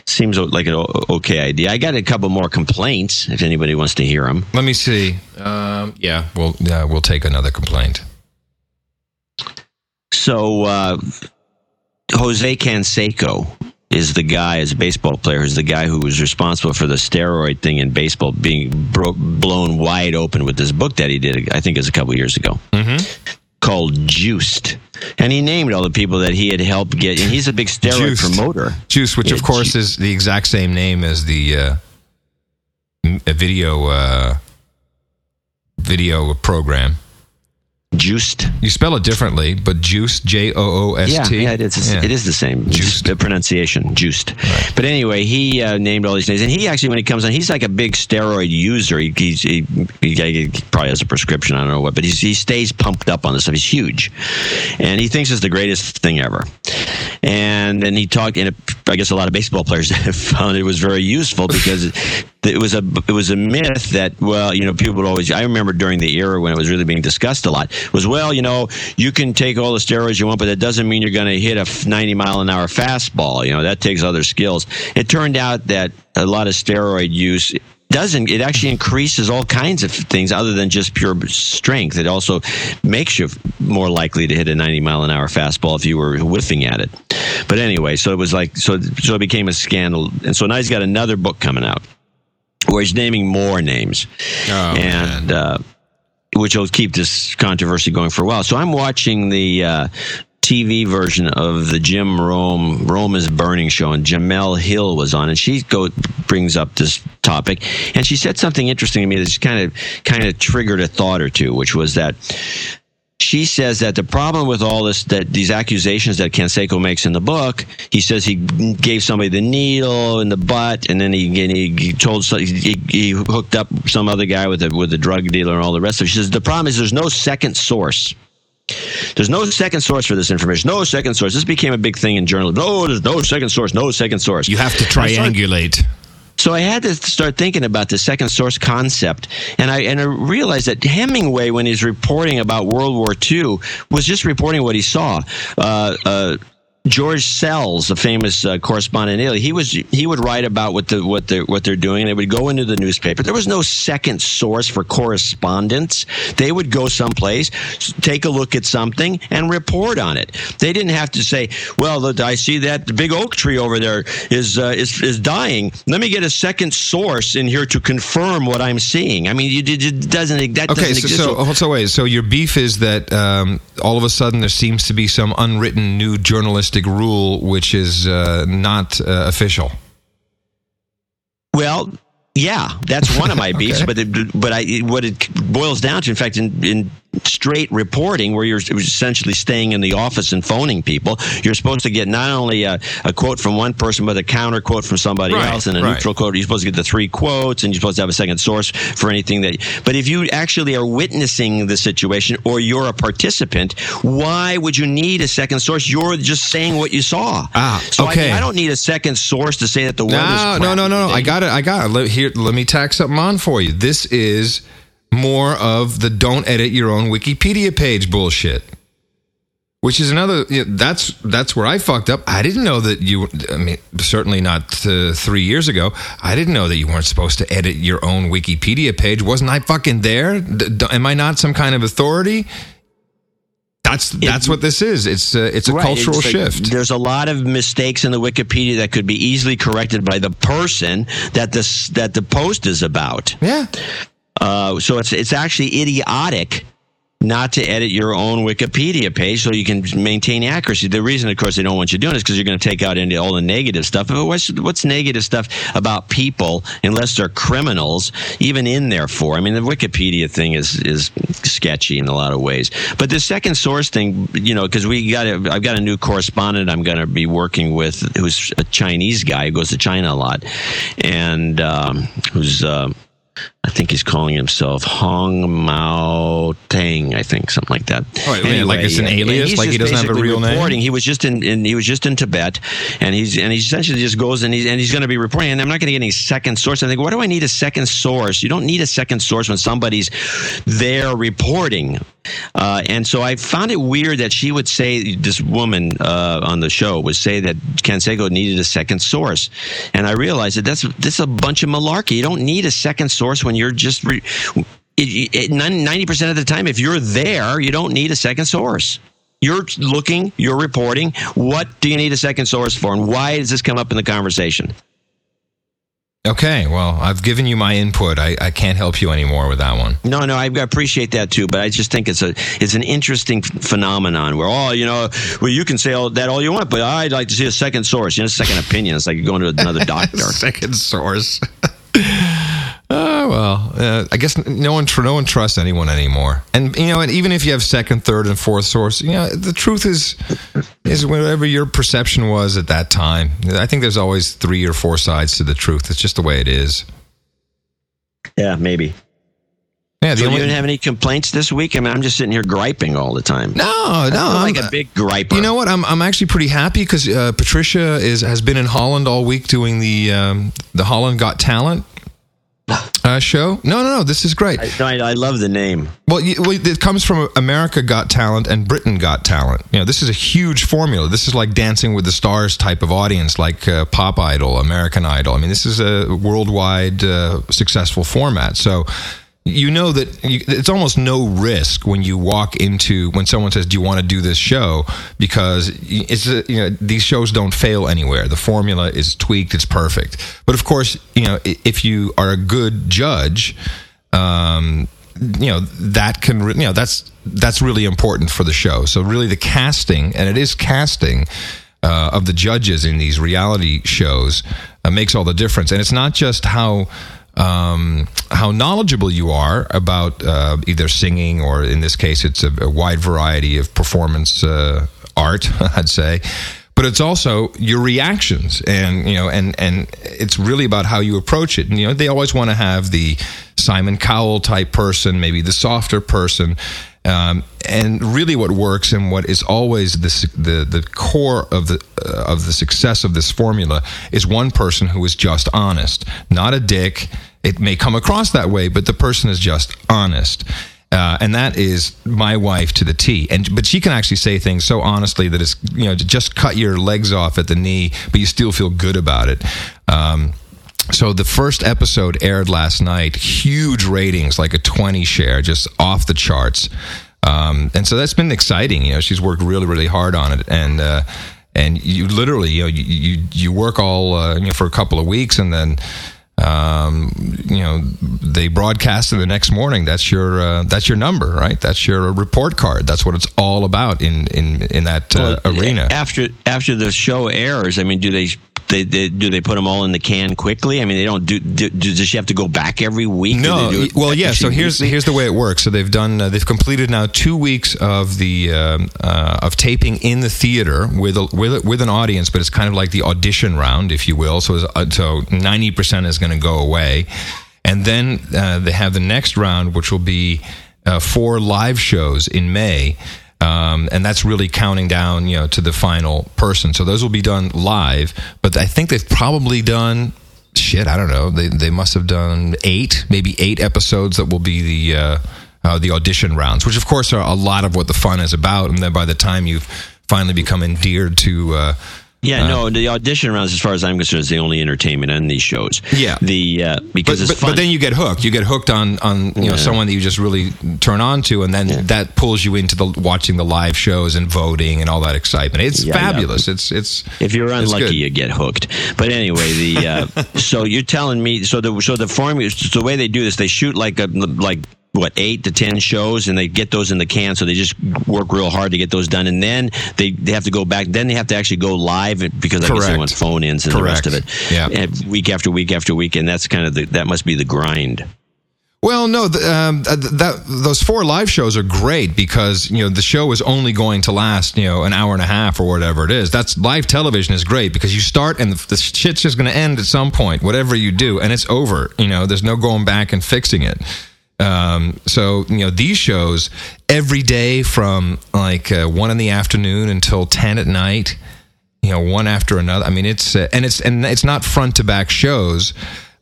Seems like an okay idea. I got a couple more complaints if anybody wants to hear them. Let me see. Um, yeah, we'll yeah, we'll take another complaint. So, uh, Jose Canseco is the guy, as a baseball player, is the guy who was responsible for the steroid thing in baseball being bro- blown wide open with this book that he did, I think it was a couple years ago. Called Juiced, and he named all the people that he had helped get. And he's a big steroid Juiced. promoter. Juice, which Yeah, of course Ju- is the exact same name as the uh, video uh, video program. Juiced. You spell it differently, but juice, J O O S T. Yeah, yeah, it is. It is the same. Juiced. The pronunciation, juiced. But anyway, he uh, named all these names, and he actually, when he comes on, he's like a big steroid user. He, he's, he, he, probably has a prescription. I don't know what, but he's, he stays pumped up on this stuff. He's huge, and he thinks it's the greatest thing ever. And then he talked, and I guess a lot of baseball players found it was very useful because it was a it was a myth that well, you know, people would always. I remember during the era when it was really being discussed a lot was well, you know, you can take all the steroids you want, but that doesn't mean you're going to hit a 90 mile an hour fastball. You know, that takes other skills. It turned out that a lot of steroid use doesn't it actually increases all kinds of things other than just pure strength it also makes you more likely to hit a 90 mile an hour fastball if you were whiffing at it but anyway so it was like so so it became a scandal and so now he's got another book coming out where he's naming more names. Oh, and uh, which will keep this controversy going for a while. So I'm watching the uh, TV version of the Jim Rome Rome is Burning show, and Jemele Hill was on, and she go brings up this topic, and she said something interesting to me that just kind of kind of triggered a thought or two, which was that she says that the problem with all this that these accusations that Canseco makes in the book, he says he gave somebody the needle in the butt, and then he he, he told he, he hooked up some other guy with a with a drug dealer and all the rest of it. She says the problem is there's no second source. There's no second source for this information. No second source. This became a big thing in journalism. No, there's no second source. No second source. You have to triangulate. So I had to start thinking about the second source concept, and I and I realized that Hemingway, when he's reporting about World War II, was just reporting what he saw. Uh, uh, George Seldes, the famous uh, correspondent in Italy, he was he would write about what the what they what they're doing. They would go into the newspaper. There was no second source for correspondence. They would go someplace, take a look at something, and report on it. They didn't have to say, "Well, I see that the big oak tree over there is uh, is is dying. Let me get a second source in here to confirm what I'm seeing." I mean, it doesn't that okay, doesn't so, exist. so so wait. So your beef is that um, all of a sudden there seems to be some unwritten new journalistic rule which is uh, not uh, official. Well, yeah, that's one of my beefs. Okay. But it, but I what it boils down to, in fact, in, in straight reporting, where you're essentially staying in the office and phoning people, you're supposed to get not only a, a quote from one person, but a counter quote from somebody Right, else and a right. neutral quote. You're supposed to get the three quotes, and you're supposed to have a second source for anything that. But if you actually are witnessing the situation or you're a participant, why would you need a second source? You're just saying what you saw. Ah, so okay. I, I don't need a second source to say that the weather's No, no, no, no, no. I got it. I got it. Let, here, let me tack something on for you. This is more of the don't edit your own Wikipedia page bullshit. Which is another. You know, that's that's where I fucked up. I didn't know that you. I mean, certainly not uh, three years ago. I didn't know that you weren't supposed to edit your own Wikipedia page. Wasn't I fucking there? D- d- am I not some kind of authority? That's that's what this is. It's uh, it's a Right, cultural it's like shift. There's a lot of mistakes in the Wikipedia that could be easily corrected by the person that this that the post is about. yeah. Uh, so it's it's actually idiotic not to edit your own Wikipedia page so you can maintain accuracy. The reason, of course, they don't want you doing is because you're going to take out all the negative stuff. But what's what's negative stuff about people unless they're criminals even in there for? I mean, the Wikipedia thing is is sketchy in a lot of ways. But the second source thing, you know, because we got a, I've got a new correspondent I'm going to be working with who's a Chinese guy who goes to China a lot, and um, who's. Uh, I think he's calling himself Hong Mao Tang. I think something like that. Oh, yeah, like it's an alias, like he doesn't have a real name? reporting. He was just in, in he was just in Tibet, and he's and he essentially just goes and he's and he's going to be reporting. And I'm not going to get any second source. I think, why do I need a second source? You don't need a second source when somebody's there reporting. Uh, and so I found it weird that she would say this woman uh, on the show would say that Canseco needed a second source, and I realized that that's this is a bunch of malarkey. You don't need a second source when you're just re- ninety percent of the time. If you're there, you don't need a second source. You're looking, you're reporting. What do you need a second source for, and why does this come up in the conversation? Okay, well, I've given you my input. I, I can't help you anymore with that one. No, no, I appreciate that too, but I just think it's a it's an interesting ph- phenomenon where oh, you know, well, you can say all that all you want, but I'd like to see a second source, you know, a second opinion. It's like you're going to another doctor. Second source. Oh well, uh, I guess no one tr- no one trusts anyone anymore. And you know, and even if you have second, third, and fourth source, you know, the truth is is whatever your perception was at that time. I think there's always three or four sides to the truth. It's just the way it is. yeah, maybe. Yeah, So only you didn't have any complaints this week? I mean, I'm just sitting here griping all the time. no, I no, I'm, like a big griper. You know what? I'm I'm actually pretty happy because uh, Patricia is has been in Holland all week doing the um, the Holland Got Talent uh, show. No, no, no. This is great. I, no, I, I love the name. Well, you, well, it comes from America Got Talent and Britain Got Talent. You know, this is a huge formula. This is like Dancing with the Stars type of audience, like uh, Pop Idol, American Idol. I mean, this is a worldwide uh, successful format. So you know that you, it's almost no risk when you walk into when someone says, "Do you want to do this show?" Because it's a, you know these shows don't fail anywhere. The formula is tweaked; it's perfect. But of course, you know if you are a good judge. Um, you know that can you know that's that's really important for the show so really the casting and it is casting uh, of the judges in these reality shows uh, makes all the difference and it's not just how um, how knowledgeable you are about uh, either singing or in this case it's a, a wide variety of performance uh, art i'd say. But it's also your reactions and you know and and it's really about how you approach it. And you know they always want to have the simon cowell type person maybe the softer person um, and really what works and what is always the the, the core of the uh, of the success of this formula is one person who is just honest not a dick it may come across that way but the person is just honest Uh, and that is my wife to the T. And but she can actually say things so honestly that it's you know just cut your legs off at the knee, but you still feel good about it. Um, so the first episode aired last night, huge ratings, like a 20 share, just off the charts. Um, and so that's been exciting. You know, she's worked really, really hard on it, and uh, and you literally, you know, you you, you work all uh, you know for a couple of weeks, and then. Um, you know, they broadcast it the next morning. That's your uh, that's your number, right? That's your report card. That's what it's all about in in in that uh, Well, arena. After after the show airs, I mean, do they, they, they do they put them all in the can quickly? I mean, they don't do. do, do does she have to go back every week? No, Do they do it well, yeah. So here's weekly? here's the way it works. So they've done uh, they've completed now two weeks of the um, uh, of taping in the theater with a, with a, with an audience, but it's kind of like the audition round, if you will. So uh, so ninety percent is going to go away, and then uh, they have the next round, which will be uh, four live shows in May. Um, and that's really counting down, you know, to the final person. So those will be done live, but I think they've probably done shit, I don't know. They they must have done eight, maybe eight episodes that will be the uh, uh, the audition rounds, which of course are a lot of what the fun is about. And then by the time you've finally become endeared to, uh, Yeah, no, the audition rounds, as far as I'm concerned, is the only entertainment on these shows. Yeah. the uh, but, because it's but, fun. but then you get hooked. You get hooked on on you know someone that you just really turn on to, and then that pulls you into the watching the live shows and voting and all that excitement. It's Yeah, yeah. fabulous. It's it's if you're unlucky, you get hooked. But anyway, the uh, so you're telling me so the so the formula so the way they do this, they shoot like a like what eight to ten shows, and they get those in the can. So they just work real hard to get those done, and then they they have to go back. Then they have to actually go live because I guess they Correct. want phone ins and the rest of it. Yeah. And week after week after week, and that's kind of the that must be the grind. Well, no, th- um, that those four live shows are great because you know the show is only going to last you know an hour and a half or whatever it is. That's live television is great because you start and the, the shit's just going to end at some point, whatever you do, and it's over. You know, there's no going back and fixing it. Um, so you know these shows every day from like uh, one in the afternoon until ten at night you know one after another. I mean it's uh, and it's and it's not front to back shows.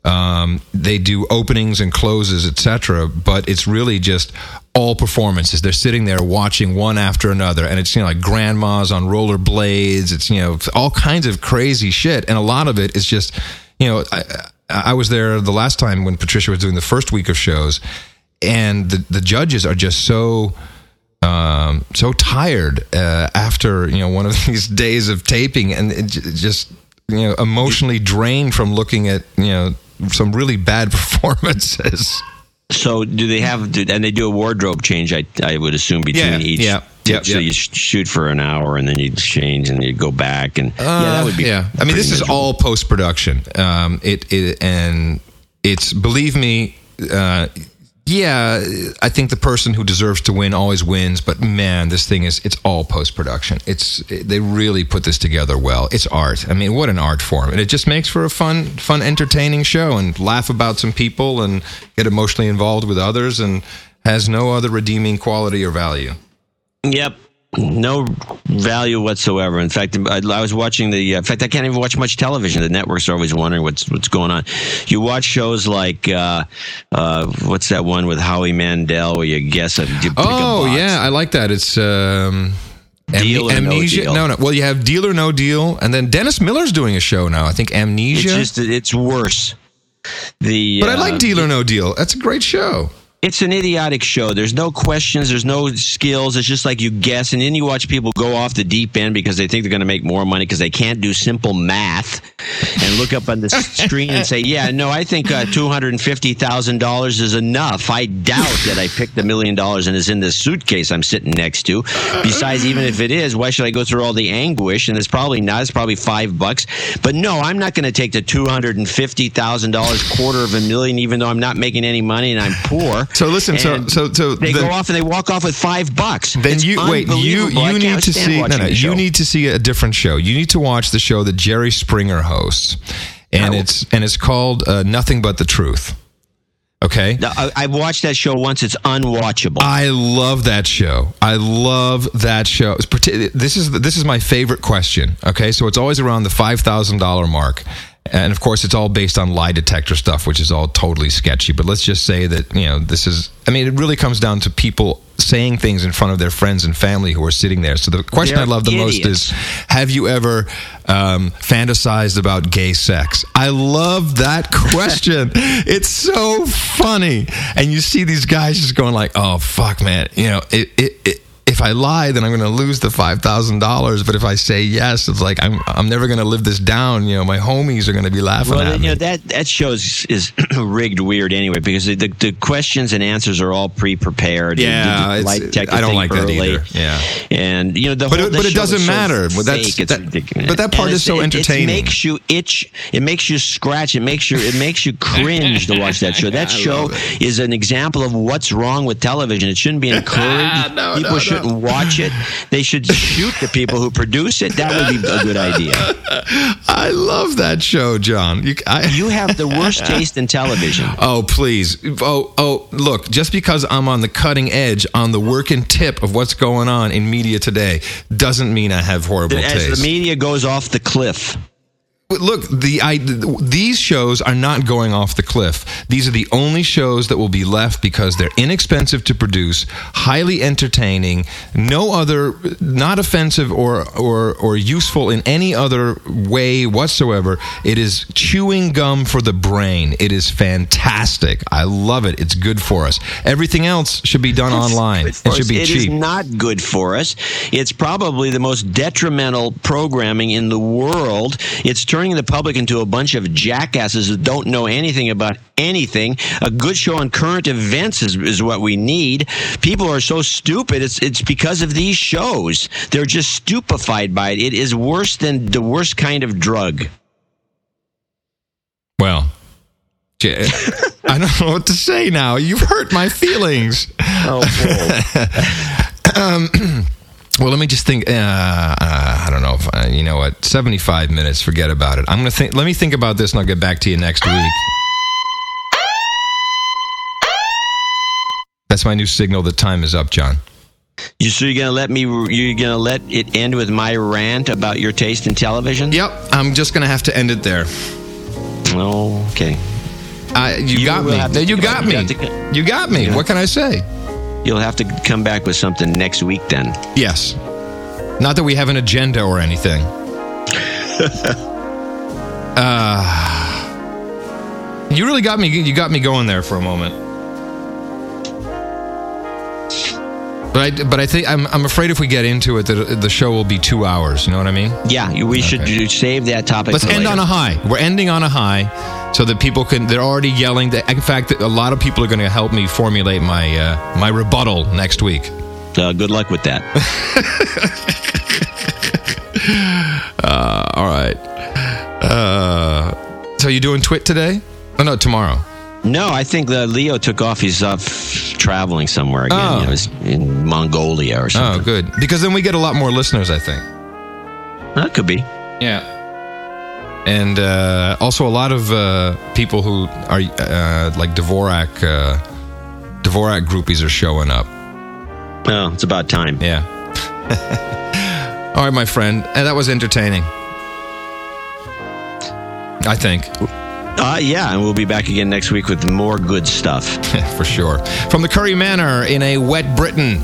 Um, they do openings and closes etc but it's really just all performances. They're sitting there watching one after another and it's you know like grandmas on roller blades. It's you know all kinds of crazy shit and a lot of it is just you know i, I was there the last time when patricia was doing the first week of shows and the, the judges are just so um, so tired uh, after you know one of these days of taping, and just you know emotionally drained from looking at you know some really bad performances. So do they have and they do a wardrobe change? I I would assume between Yeah, each. yeah, yep, so yep. you shoot for an hour and then you change and you go back and yeah, that would be Uh, yeah. I mean, this is all post production. Um, it, it and it's believe me. Uh, yeah, I think the person who deserves to win always wins, but man, this thing is it's all post production. It's they really put this together well. It's art. I mean, what an art form. And it just makes for a fun fun entertaining show and laugh about some people and get emotionally involved with others and has no other redeeming quality or value. Yep. No value whatsoever. In fact, I, I was watching the. uh, In fact, I can't even watch much television. The networks are always wondering what's what's going on. You watch shows like uh, uh, what's that one with Howie Mandel where you guess a. You a Oh box. yeah, I like that. It's um, Deal or no amnesia. deal? No, no. Well, you have deal or no deal, and then Dennis Miller's doing a show now. I think Amnesia. It's just it's worse. The but I uh, like deal or no deal. That's a great show. It's an idiotic show. There's no questions. There's no skills. It's just like you guess, and then you watch people go off the deep end because they think they're going to make more money because they can't do simple math and look up on the screen and say, "Yeah, no, I think uh, two hundred and fifty thousand dollars is enough." I doubt that I picked a million dollars and is in this suitcase I'm sitting next to. Besides, even if it is, why should I go through all the anguish? And it's probably not. It's probably five bucks. But no, I'm not going to take the two hundred and fifty thousand dollars, quarter of a million, even though I'm not making any money and I'm poor. So listen, so so so they then, go off and they walk off with five bucks. then It's you wait. You you need to see no no. You need to see a different show. You need to watch the show that Jerry Springer hosts, and it's and it's called uh, Nothing But the Truth. Okay. I, I've watched that show once. It's unwatchable. I love that show. I love that show. It's This is this is my favorite question. Okay, so it's always around the five thousand dollar mark, and of course it's all based on lie detector stuff which is all totally sketchy. But let's just say that you know this is i mean it really comes down to people saying things in front of their friends and family who are sitting there. So the question They're i love the most is have you ever um, fantasized about gay sex? I love that question. It's so funny. And you see these guys just going like oh fuck man. You know it, it, it if I lie, then I'm going to lose the five thousand dollars. But if I say yes, it's like I'm I'm never going to live this down. You know, my homies are going to be laughing Well, at you me. know that that show is, is rigged weird anyway because the, the, the questions and answers are all pre-prepared. Yeah, it's- I don't like that early. either. Yeah. and you know the But whole, it- but it doesn't so matter. But that's- that- but that part And is so it- entertaining. It makes you itch. It makes you scratch. It makes you it makes you cringe to watch that show. That show is an example of what's wrong with television. It shouldn't be encouraged. No, people no, no. Shouldn't watch it. They should shoot the people who produce it. That would be a good idea. I love that show, John. You, I, You have the worst taste in television. Oh, please. Oh, oh, look, just because I'm on the cutting edge, on the working tip of what's going on in media today, doesn't mean I have horrible As taste. the media goes off the cliff. Look, the I, these shows are not going off the cliff. These are the only shows that will be left because they're inexpensive to produce, highly entertaining, no other, not offensive or or or useful in any other way whatsoever. It is chewing gum for the brain. It is fantastic. I love it. It's good for us. Everything else should be done online. It should be It is cheap. not good for us. It's probably the most detrimental programming in the world. It's turning the public into a bunch of jackasses who don't know anything about anything. A good show on current events is, is what we need. People are so stupid. It's it's because of these shows. They're just stupefied by it. It is worse than the worst kind of drug. Well, I don't know what to say now. You've hurt my feelings. Oh, Well, let me just think. Uh, uh, I don't know if uh, you know what. Seventy-five minutes. Forget about it. I'm gonna think. Let me think about this, and I'll get back to you next week. That's my new signal The time is up, John. you so you're gonna let me? You're gonna let it end with my rant about your taste in television? Yep. I'm just gonna have to end it there. Okay. You, got me. you got me. You have to- You got me. What can I say? You'll have to come back with something next week then. Yes. Not that we have an agenda or anything. uh, you really got me. You got me going there for a moment. But I, but I think I'm, I'm afraid if we get into it, that the show will be two hours. You know what I mean? Yeah, we should Okay. do- save that topic. Let's end later. on a high. We're ending on a high, so that people can. They're already yelling. That, in fact, a lot of people are going to help me formulate my uh, my rebuttal next week. Uh, good luck with that. Uh, all right. Uh, so you doing TWiT today? Oh no, tomorrow. No, I think that Leo took off. He's off traveling somewhere again. Oh. You know, he's in Mongolia or something. Oh, something. good. Because then we get a lot more listeners, I think. that could be. Yeah. And uh, also a lot of uh, people who are uh, like Dvorak, uh, Dvorak groupies are showing up. Oh, it's about time. Yeah. All right, my friend. And that was entertaining. I think, Uh, yeah, and we'll be back again next week with more good stuff. for sure. From the Curry Manor in a wet Britain,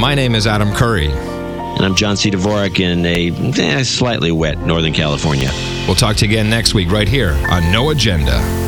my name is Adam Curry. And I'm John C. Dvorak in a eh, slightly wet Northern California. We'll talk to you again next week right here on No Agenda.